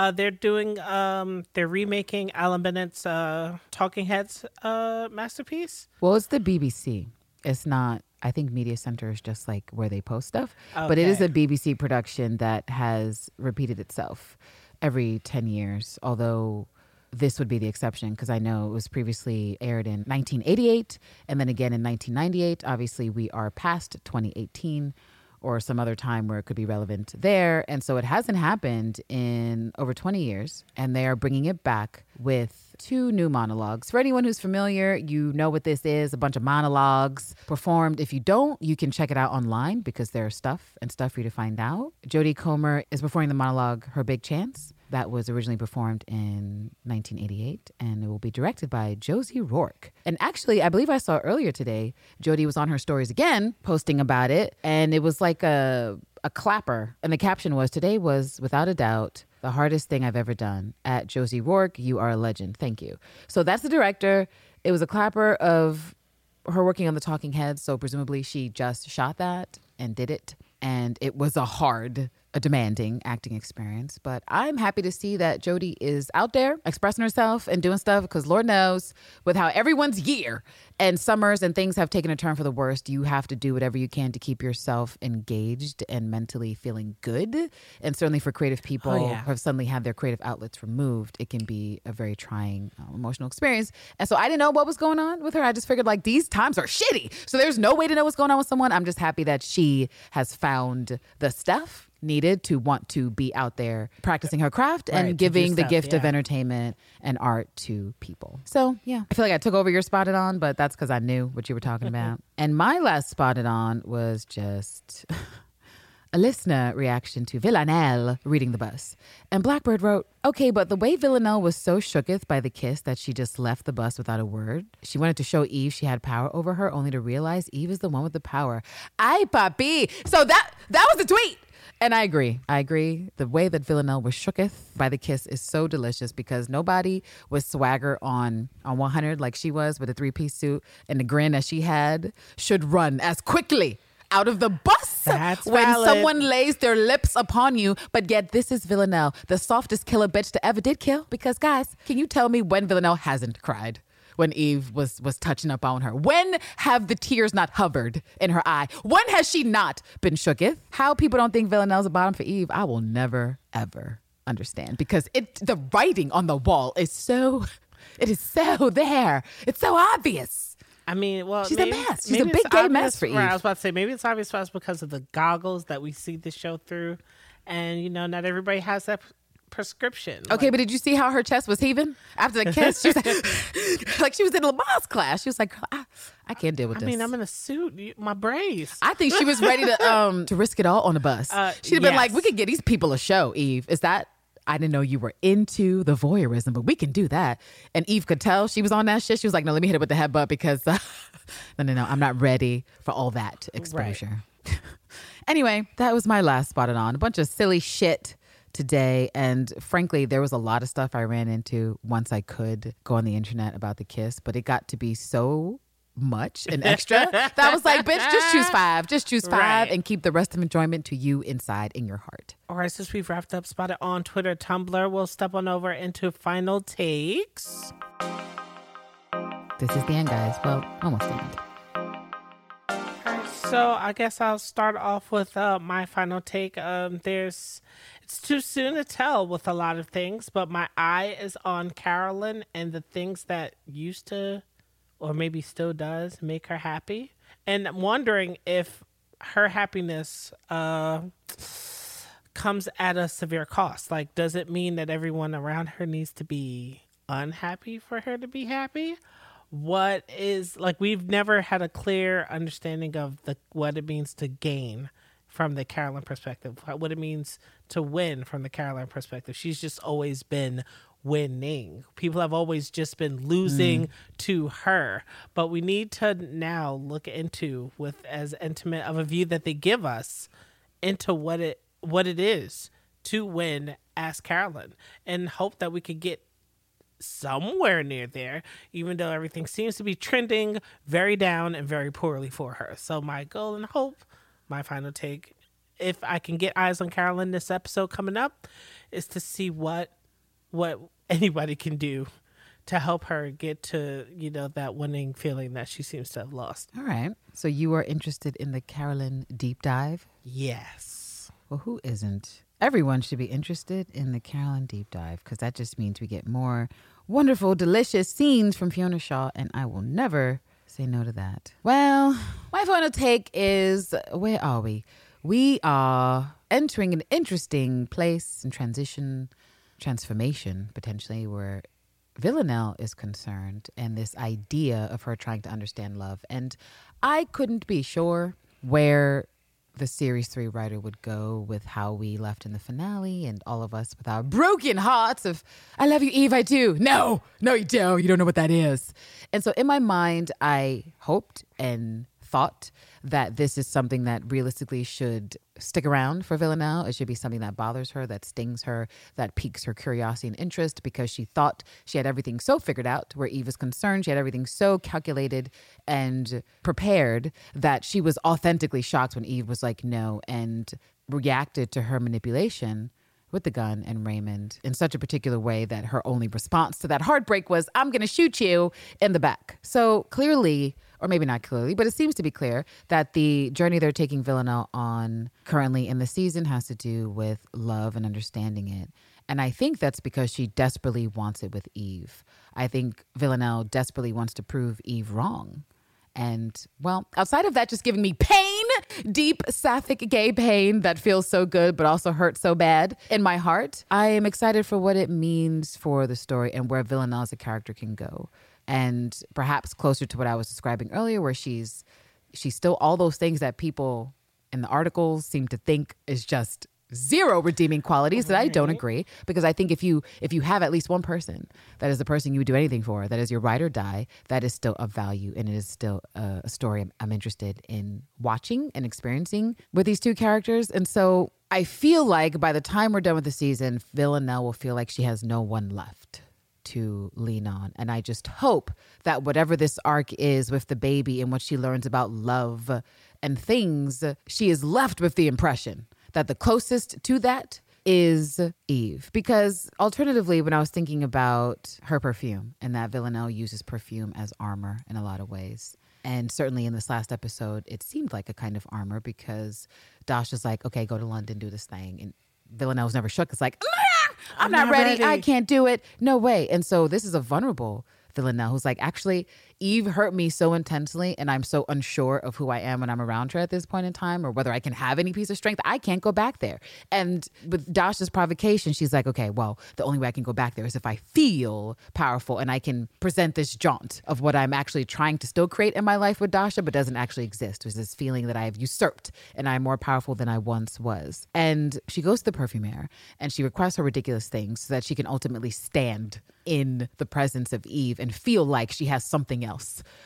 Uh, they're doing, um, they're remaking Alan Bennett's uh, Talking Heads uh, masterpiece. Well, it's the BBC. It's not. I think Media Center is just like where they post stuff, but it is a BBC production that has repeated itself every ten years. Although this would be the exception because I know it was previously aired in 1988 and then again in 1998. Obviously, we are past 2018 or some other time where it could be relevant there. And so it hasn't happened in over 20 years. And they are bringing it back with two new monologues. For anyone who's familiar, you know what this is a bunch of monologues performed. If you don't, you can check it out online because there's stuff and stuff for you to find out. Jodie Comer is performing the monologue Her Big Chance. That was originally performed in 1988 and it will be directed by Josie Rourke. And actually, I believe I saw earlier today, Jodie was on her stories again posting about it and it was like a a clapper and the caption was today was without a doubt the hardest thing I've ever done. At Josie Rourke, you are a legend. Thank you. So that's the director. It was a clapper of her working on the talking heads so presumably she just shot that and did it and it was a hard a demanding acting experience but i'm happy to see that jodie is out there expressing herself and doing stuff because lord knows with how everyone's year and summers and things have taken a turn for the worst you have to do whatever you can to keep yourself engaged and mentally feeling good. And certainly for creative people Oh, yeah. who have suddenly had their creative outlets removed it can be a very trying uh, emotional experience. And so i didn't know what was going on with her. I just figured like these times are shitty. So there's no way to know what's going on with someone. I'm just happy that she has found the stuff needed to want to be out there practicing her craft Right, and giving the stuff, gift of entertainment and art to people. So, yeah, I feel like I took over your spotted on, but that's because I knew what you were talking about. and my last spotted on was just a listener reaction to Villanelle reading the bus. And Blackbird wrote, Okay, but the way Villanelle was so shooketh by the kiss that she just left the bus without a word. She wanted to show Eve she had power over her, only to realize Eve is the one with the power. Ay, papi. So that that was the tweet. And I agree. I agree. The way that Villanelle was shooketh by the kiss is so delicious because nobody was swagger on on 100 like she was with a three piece suit and the grin that she had should run as quickly out of the bus That's when valid. someone lays their lips upon you. But yet, this is Villanelle, the softest killer bitch to ever did kill. Because, guys, can you tell me when Villanelle hasn't cried? When Eve was was touching up on her. When have the tears not hovered in her eye? When has she not been shooketh? How people don't think Villanelle's a bottom for Eve, I will never ever understand because it the writing on the wall is so it is so there. It's so obvious. I mean, well, She's a mess. She's a big gay mess for Right, I was about to say maybe it's obvious to us because of the goggles that we see the show through, and you know, not everybody has that prescription. Okay, Like, but did you see how her chest was heaving after the kiss? She was like, like she was in Lamaze class. She was like, I, I can't deal with I this. I mean, I'm in a suit, my brace. I think she was ready to um to risk it all on the bus. Uh, She'd have been like, "We could get these people a show." Eve, is that? I didn't know you were into the voyeurism, but we can do that. And Eve could tell she was on that shit. She was like, "No, let me hit it with the headbutt because uh, no, no, no, I'm not ready for all that exposure." anyway, that was my last spotted on. A bunch of silly shit today. And frankly, there was a lot of stuff I ran into once I could go on the internet about the kiss, but it got to be so much and extra that I was like, bitch, just choose five. Just choose five Right. and keep the rest of enjoyment to you inside in your heart. All right, since we've wrapped up Spotted on Twitter, Tumblr, we'll step on over into final takes. This is the end, guys. Well, almost the end. So I guess I'll start off with uh, my final take. Um, there's, it's too soon to tell with a lot of things, but my eye is on Carolyn and the things that used to, or maybe still does, make her happy, and I'm wondering if her happiness uh, comes at a severe cost. Like, does it mean that everyone around her needs to be unhappy for her to be happy? What is like we've never had a clear understanding of the what it means to gain from the Carolyn perspective, what it means to win from the Carolyn perspective. She's just always been winning. People have always just been losing mm. to her. But we need to now look into with as intimate of a view that they give us into what it what it is to win as Carolyn and hope that we could get somewhere near there, even though everything seems to be trending very down and very poorly for her. So my goal and hope, my final take if I can get eyes on Carolyn this episode coming up, is to see what what anybody can do to help her get to you know that winning feeling that she seems to have lost. All right. So you are interested in the Carolyn deep dive? Yes. Well, who isn't? Everyone should be interested in the Carolyn deep dive because that just means we get more wonderful, delicious scenes from Fiona Shaw, and I will never say no to that. Well, my final take is where are we? We are entering an interesting place and transition, transformation potentially, where Villanelle is concerned and this idea of her trying to understand love. And I couldn't be sure where the series three writer would go with how we left in the finale and all of us with our broken hearts of I love you, Eve, I do. No, no, you don't. You don't know what that is. And so in my mind, I hoped and thought that this is something that realistically should stick around for Villanelle. It should be something that bothers her, that stings her, that piques her curiosity and interest because she thought she had everything so figured out where Eve is concerned. She had everything so calculated and prepared that she was authentically shocked when Eve was like, no, and reacted to her manipulation with the gun and Raymond in such a particular way that her only response to that heartbreak was, I'm going to shoot you in the back. So clearly, or maybe not clearly, but it seems to be clear that the journey they're taking Villanelle on currently in the season has to do with love and understanding it. And I think that's because she desperately wants it with Eve. I think Villanelle desperately wants to prove Eve wrong. And well, outside of that, just giving me pain, deep sapphic gay pain that feels so good, but also hurts so bad in my heart. I am excited for what it means for the story and where Villanelle as a character can go. And perhaps closer to what I was describing earlier, where she's she's still all those things that people in the articles seem to think is just zero redeeming qualities that I don't agree. Because I think if you if you have at least one person that is the person you would do anything for that is your ride or die that is still of value and it is still a, a story I'm, I'm interested in watching and experiencing with these two characters. And so I feel like by the time we're done with the season Villanelle will feel like she has no one left to lean on. And I just hope that whatever this arc is with the baby and what she learns about love and things, she is left with the impression that the closest to that is Eve. Because alternatively, when I was thinking about her perfume and that Villanelle uses perfume as armor in a lot of ways. And certainly in this last episode, it seemed like a kind of armor because Dasha's like, okay, go to London, do this thing. And Villanelle was never shook. It's like, "Ah, I'm, not, ready. I can't do it. No way. And so this is a vulnerable Villanelle who's like, actually, Eve hurt me so intensely, and I'm so unsure of who I am when I'm around her at this point in time, or whether I can have any piece of strength. I can't go back there. And with Dasha's provocation, she's like, okay, well, the only way I can go back there is if I feel powerful and I can present this jaunt of what I'm actually trying to still create in my life with Dasha, but doesn't actually exist. There's this feeling that I have usurped and I'm more powerful than I once was. And she goes to the perfumer and she requests her ridiculous things so that she can ultimately stand in the presence of Eve and feel like she has something else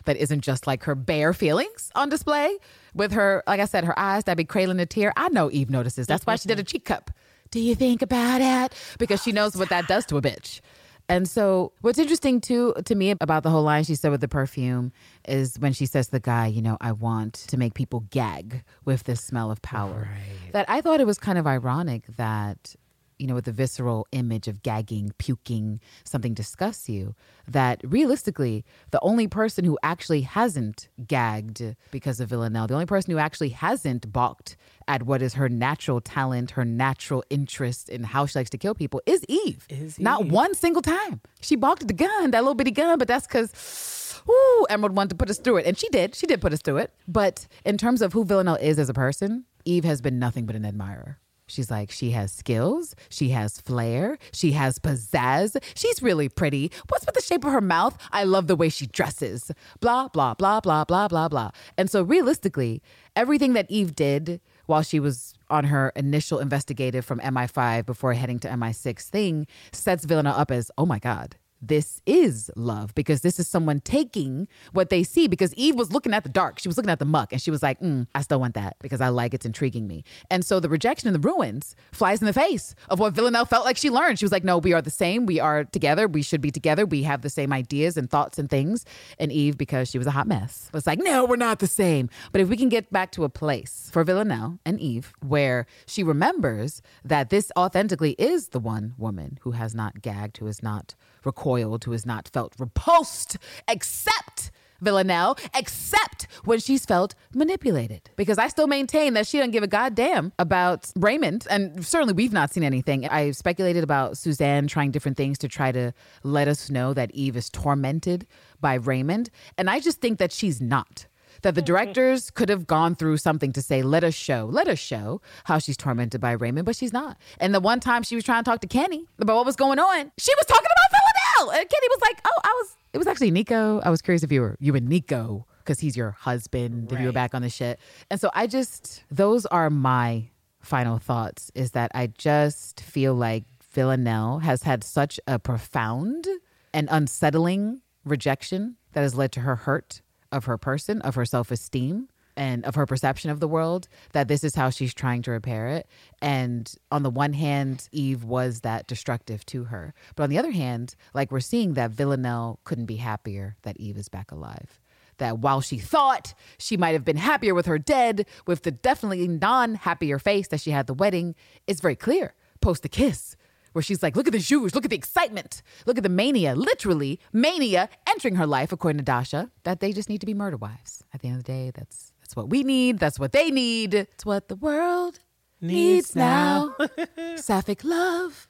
that isn't just like her bare feelings on display with her, like I said, her eyes that be cradling a tear. I know Eve notices. That's why she did a cheek cup. Do you think about it? Because she knows what that does to a bitch. And so, what's interesting too to me about the whole line she said with the perfume is when she says to the guy, you know, I want to make people gag with this smell of power. That I thought it was kind of ironic that you know, with the visceral image of gagging, puking, something disgusts you, that realistically, the only person who actually hasn't gagged because of Villanelle, the only person who actually hasn't balked at what is her natural talent, her natural interest in how she likes to kill people is Eve. Is Not Eve. one single time. She balked at the gun, that little bitty gun, but that's because Ooh, Emerald wanted to put us through it. And she did. She did put us through it. But in terms of who Villanelle is as a person, Eve has been nothing but an admirer. She's like, she has skills, she has flair, she has pizzazz, she's really pretty. What's with the shape of her mouth? I love the way she dresses. Blah, blah, blah, blah, blah, blah, blah. And so, realistically, everything that Eve did while she was on her initial investigative from MI5 before heading to MI6 thing sets Villanelle up as, oh my God, this is love because this is someone taking what they see. Because Eve was looking at the dark, she was looking at the muck, and she was like, mm, I still want that because I like it's intriguing me. And so the rejection and the ruins flies in the face of what Villanelle felt like she learned. She was like, No, we are the same. We are together. We should be together. We have the same ideas and thoughts and things. And Eve, because she was a hot mess, was like, No, we're not the same. But if we can get back to a place for Villanelle and Eve where she remembers that this authentically is the one woman who has not gagged, who has not recoiled, who has not felt repulsed, except Villanelle, except when she's felt manipulated. Because I still maintain that she doesn't give a goddamn about Raymond. And certainly we've not seen anything. I speculated about Suzanne trying different things to try to let us know that Eve is tormented by Raymond. And I just think that she's not that the mm-hmm. directors could have gone through something to say, let us show, let us show how she's tormented by Raymond, but she's not. And the one time she was trying to talk to Kenny about what was going on, she was talking about Villanelle. And uh, Kenny was like, oh, I was, it was actually Nico. I was curious if you were, you and Nico, because he's your husband, if you were back on the shit. And so I just, those are my final thoughts is that I just feel like Villanelle has had such a profound and unsettling rejection that has led to her hurt of her person, of her self esteem, and of her perception of the world, that this is how she's trying to repair it. And on the one hand, Eve was that destructive to her. But on the other hand, like we're seeing that Villanelle couldn't be happier that Eve is back alive that while she thought she might have been happier with her dead, with the definitely non happier face that she had the wedding, it's very clear post the kiss. Where she's like, look at the shoes, look at the excitement, look at the mania, literally mania entering her life, according to Dasha, that they just need to be murder wives. At the end of the day, that's what we need, that's what they need, it's what the world needs, Needs now. Sapphic love,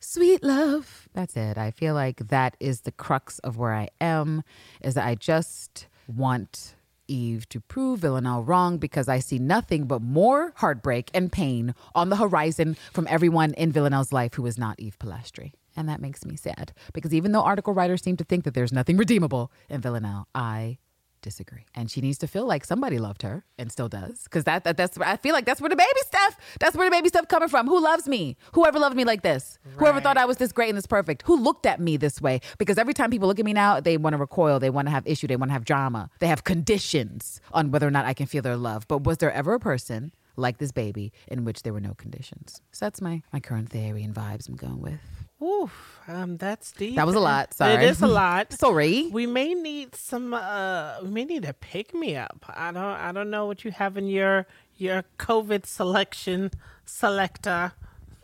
sweet love. That's it. I feel like that is the crux of where I am, is that I just want Eve to prove Villanelle wrong because I see nothing but more heartbreak and pain on the horizon from everyone in Villanelle's life who is not Eve Polastri. And that makes me sad because even though article writers seem to think that there's nothing redeemable in Villanelle, I disagree. And she needs to feel like somebody loved her and still does. Because that, that that's I feel like that's where the baby stuff, that's where the baby stuff coming from. Who loves me? Whoever loved me like this? Whoever thought I was this great and this perfect? Who looked at me this way? Because every time people look at me now, they want to recoil, they want to have issue, they want to have drama. They have conditions on whether or not I can feel their love. But was there ever a person like this baby in which there were no conditions? So that's my my current theory and vibes I'm going with. Oof, um, that's deep. That was a lot. Sorry. It is a lot. Sorry. We may need some. Uh, we may need a pick me up. I don't. I don't know what you have in your your COVID selection selector.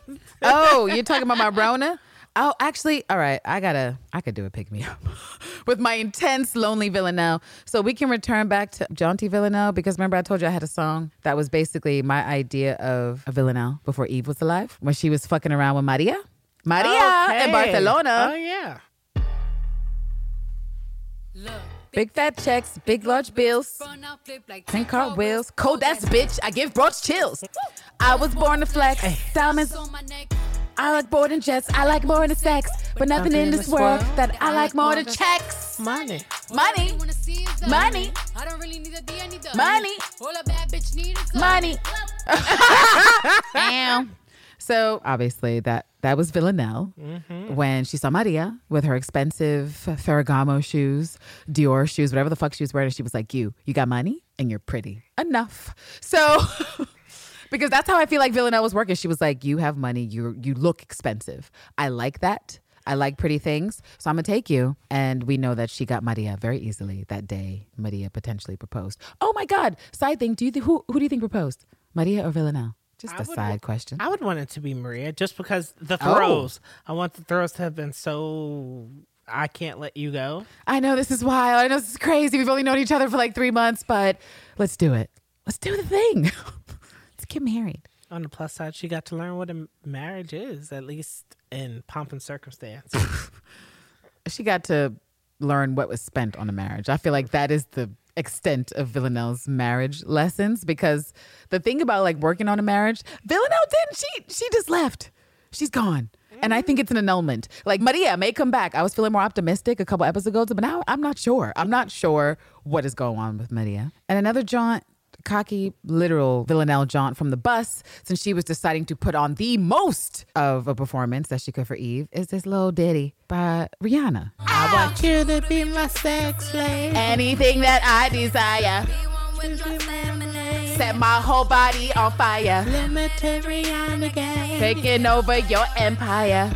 oh, you're talking about my Rona? Oh, actually, all right. I gotta, I could do a pick me up with my intense lonely Villanelle. So we can return back to Jaunty Villanelle because remember I told you I had a song that was basically my idea of a Villanelle before Eve was alive when she was fucking around with Maria, Maria in Barcelona. Oh yeah. Big fat checks, big large bills. Ten car wheels, cold ass bitch. I give broads chills. I was born to flex, diamonds. On my neck I like more than jets. I like more than sex, but nothing in this world that I like more than checks. Money. Money, money, money, money. Damn. So obviously that that was Villanelle mm-hmm. when she saw Maria with her expensive Ferragamo shoes, Dior shoes, whatever the fuck she was wearing. She was like, "You, you got money and you're pretty enough." So. because that's how I feel like Villanelle was working. She was like, "You have money. You you look expensive. I like that. I like pretty things. So I'm gonna take you." And we know that she got Maria very easily that day. Maria potentially proposed. Oh my God! Side thing. Do you think who who do you think proposed, Maria or Villanelle? Just I a would side question. I would want it to be Maria, just because the Oh. throws. I want the throws to have been so. I can't let you go. I know this is wild. I know this is crazy. We've only known each other for like three months, but let's do it. Let's do the thing. let's get married. On the plus side, she got to learn what a marriage is, at least in pomp and circumstance. she got to learn what was spent on a marriage. I feel like that is the extent of Villanelle's marriage lessons because the thing about like working on a marriage, Villanelle didn't. She she just left. She's gone. And I think it's an annulment. Like Maria may come back. I was feeling more optimistic a couple episodes ago, but now I'm not sure. I'm not sure what is going on with Maria. And another jaunt, cocky, literal Villanelle jaunt from the bus, since she was deciding to put on the most of a performance that she could for Eve, is this little ditty by Rihanna. I want you to be my sex slave. Anything that I desire, set my whole body on fire, Limited Rihanna game. taking over your empire.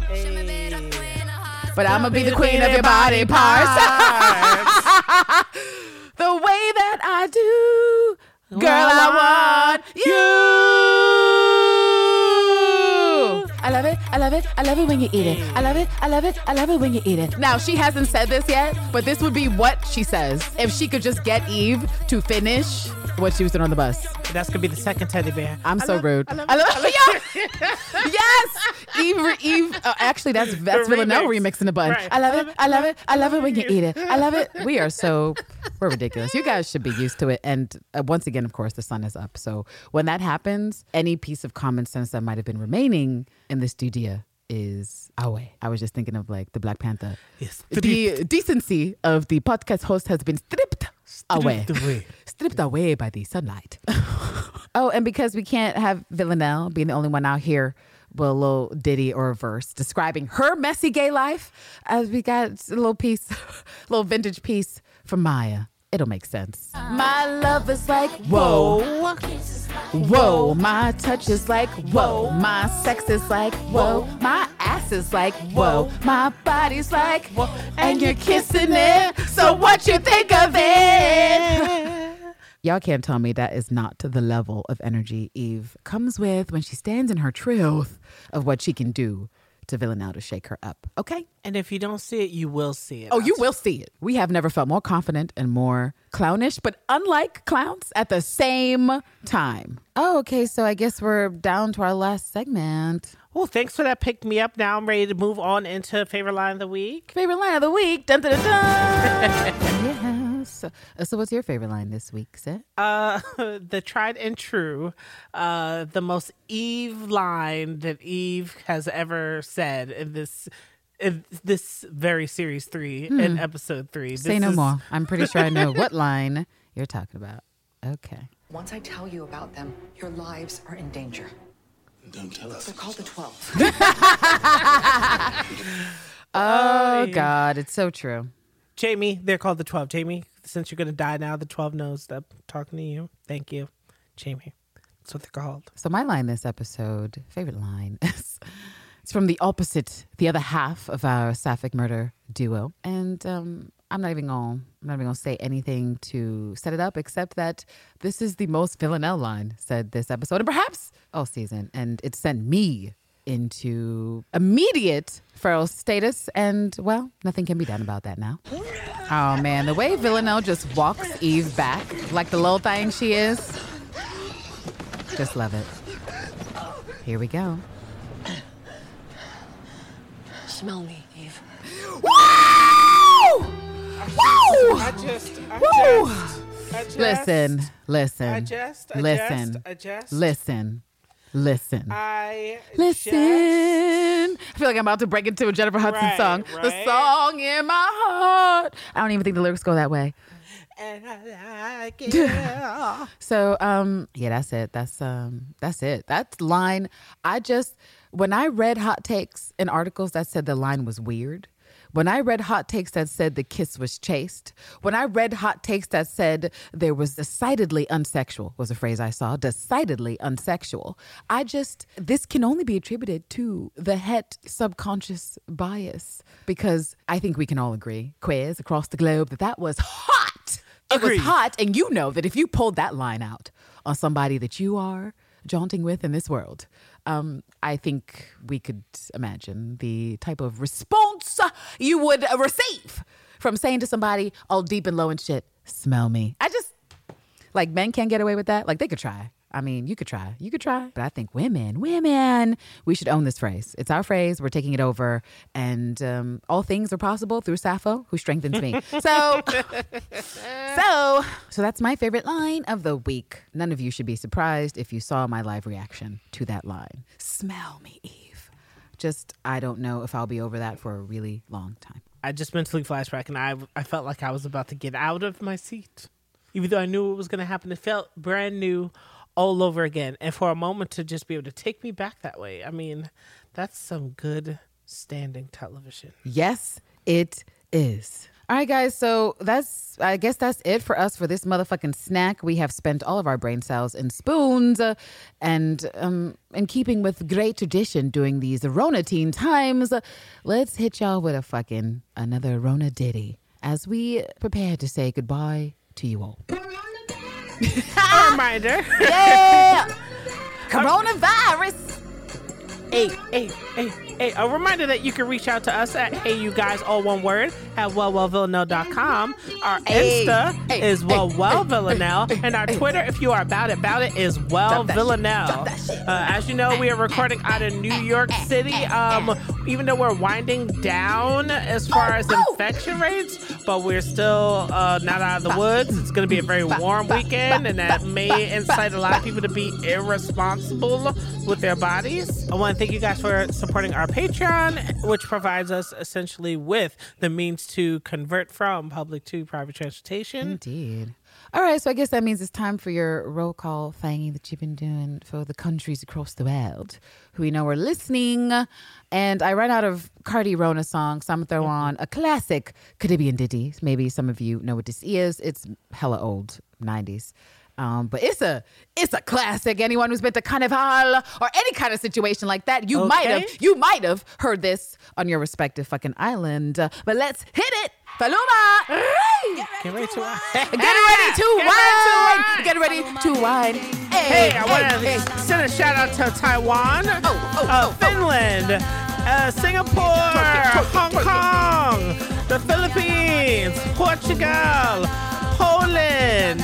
But I'm gonna be the queen of your body parts. the way that I do, girl, I want you. I love it. I love it. I love it when you eat it. I love it. I love it. I love it when you eat it. Now, she hasn't said this yet, but this would be what she says if she could just get Eve to finish what she was doing on the bus. That's gonna be the second teddy bear. I'm I so love- rude. I love, I love, I love- yes, Eve. Eve. Uh, actually, that's that's The Villanelle remix. remixing the bun. Right. I love it. I love it. I love it when you eat it. I love it. We are so we're ridiculous. You guys should be used to it. And uh, once again, of course, the sun is up. So when that happens, any piece of common sense that might have been remaining in the studio is away. I was just thinking of like the Black Panther. Yes. The decency of the podcast host has been stripped, away Stripped away. stripped away by the sunlight. oh, and because we can't have Villanelle being the only one out here with a little ditty or a verse describing her messy gay life, as we got a little piece, a little vintage piece from Mýa. It'll make sense. My love is like whoa, whoa. My touch is like whoa. My sex is like whoa. My ass is like whoa. My body's like whoa. And you're kissing it. So what you think of it? Y'all can't tell me that is not to the level of energy Eve comes with when she stands in her truth of what she can do to Villanelle to shake her up. Okay? And if you don't see it, you will see it. Oh, you will see it. We have never felt more confident and more clownish, but unlike clowns at the same time. Oh, okay. So I guess we're down to our last segment. Well, thanks for that pick me up. Now I'm ready to move on into favorite line of the week. Favorite line of the week. Dun, dun, dun, dun. yes. Uh, So, what's your favorite line this week, Sid? Uh, the tried and true, uh, the most Eve line that Eve has ever said in this. In this very series three in episode three. Say no is- more. I'm pretty sure I know what line you're talking about. Okay. Once I tell you about them, your lives are in danger. Don't tell us. They're called the Twelve. Oh, God. It's so true. Jamie, they're called the 12. Jamie, since you're to die now, the 12 knows that I'm talking to you. Thank you, Jamie. That's what they're called. So my line this episode, favorite line, is it's from the opposite, the other half of our sapphic murder duo, and um, I'm not even gonna, I'm not even gonna say anything to set it up, except that this is the most Villanelle line said this episode, and perhaps all season, and it sent me into immediate feral status, and well, nothing can be done about that now. Oh man, the way Villanelle just walks Eve back like the little thing she is. Just love it. Here we go. Smell me, Eve. Woo! I just, I Woo! just, I just, Listen, listen, I just, I listen, just, I just, listen, listen. I Listen. just- I feel like I'm about to break into a Jennifer Hudson Right, song. The song in my heart. I don't even think the lyrics go that way. and I like it. So um yeah, that's it. That's um that's it. That line I just when I read hot takes and articles that said the line was weird. When I read hot takes that said the kiss was chaste, when I read hot takes that said there was decidedly unsexual, was a phrase I saw, decidedly unsexual, I just, this can only be attributed to the het subconscious bias because I think we can all agree, queers across the globe, that that was hot. It Agreed. was hot, and you know that if you pulled that line out on somebody that you are jaunting with in this world, um, I think we could imagine the type of response you would receive from saying to somebody all deep and low and shit, "Smell me." I just like men can't get away with that. Like they could try. I mean, you could try. You could try. But I think women, women, we should own this phrase. It's our phrase. We're taking it over. And um, all things are possible through Sappho, who strengthens me. So, so, so that's my favorite line of the week. None of you should be surprised if you saw my live reaction to that line. Smell me, Eve. Just, I don't know if I'll be over that for a really long time. I just mentally flashback, and I I felt like I was about to get out of my seat. even though I knew it was going to happen, it felt brand new all over again. And for a moment to just be able to take me back that way, I mean, that's some good standing television. Yes, it is. All right, guys. So that's, I guess that's it for us for this motherfucking snack. We have spent all of our brain cells in spoons. uh, and um, in keeping with great tradition during these Rona teen times, uh, let's hit y'all with a fucking another Rona ditty as we prepare to say goodbye to you all. A reminder. Yeah! Coronavirus! hey, hey, hey, hey, a reminder that you can reach out to us at Hey You Guys, all one word, at wellwellvillanelle.com. Our Insta hey, is hey, Well Well hey, and our. Twitter, if you are about it, about it, is Well Drop that shit, Villanelle. drop that shit. Uh, as you know, we are recording out of New York City. Um, even though we're winding down as far as Oh, oh. infection rates, but we're still uh, not out of the woods. It's going to be a very warm weekend, and that may incite a lot of people to be irresponsible with their bodies. I want to thank you guys for supporting our Patreon, which provides us essentially with the means to convert from public to private transportation. Indeed. All right, so I guess that means it's time for your roll call thingy that you've been doing for the countries across the world who we know are listening. And I ran out of Cardi Rona songs, so I'm gonna throw mm-hmm. on a classic Caribbean ditty. Maybe some of you know what this is. It's hella old, 90s. Um, but it's a it's a classic. Anyone who's been to Carnival or any kind of situation like that, you might have you might have heard this on your respective fucking island. Uh, but let's hit it, Paloma. Get ready to wide. Get ready to wine. Get ready to wine. Hey, Hey, I want to hey, send a shout out to Taiwan, Oh, oh, uh, oh, Finland, uh, Singapore, twerk it, Hong twerk. Kong, the Philippines, Portugal, Poland,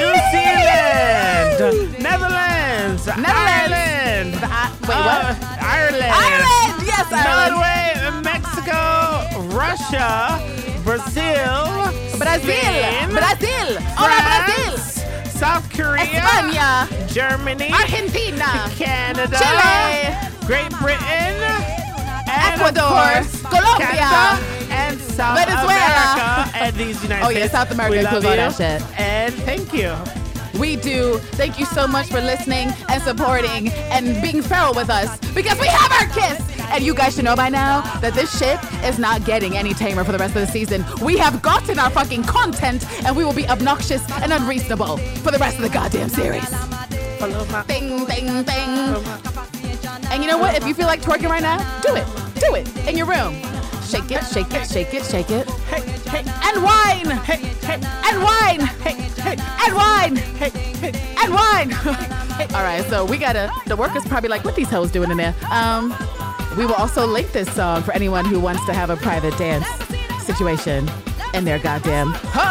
New Zealand, Netherlands, Ireland, Uh, wait, uh, what? Ireland, Ireland. Yes, Ireland. Norway, Mexico, Russia, Brazil, Brazil. Spain, Brazil. Hola, Brazil. South Korea, España. Germany, Argentina. Canada, Chile. Great Britain, Ecuador, Colombia, Canada, and South Venezuela. America, and these United Oh, yeah, South America we includes all that shit. And thank you. We do. Thank you so much for listening and supporting and being feral with us because we have our kiss. And you guys should know by now that this shit is not getting any tamer for the rest of the season. We have gotten our fucking content and we will be obnoxious and unreasonable for the rest of the goddamn series. Bing, bing, bing. And you know what? If you feel like twerking right now, do it. Do it in your room. Shake it, shake it, shake it, shake it. Hey, hey, And wine. hey, hey, And wine. hey, hey, And wine. hey, hey. and wine. All right, so we gotta. The workers probably like, what these hoes doing in there? Um, we will also link this song for anyone who wants to have a private dance situation in their goddamn home.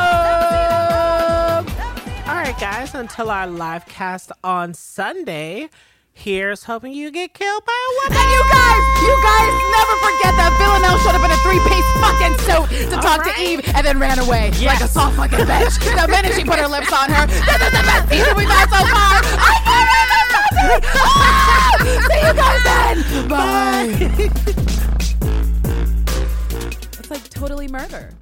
All right, guys, until our live cast on Sunday, here's hoping you get killed by a woman. And you guys, you guys never forget that Villanelle showed up in a three-piece fucking suit to talk right. to Eve and then ran away like a soft fucking bitch. the minute she put her lips on her, this is the best season we've had so far. I can't believe this happened. Ah! See you guys then. Bye. it's like totally murder.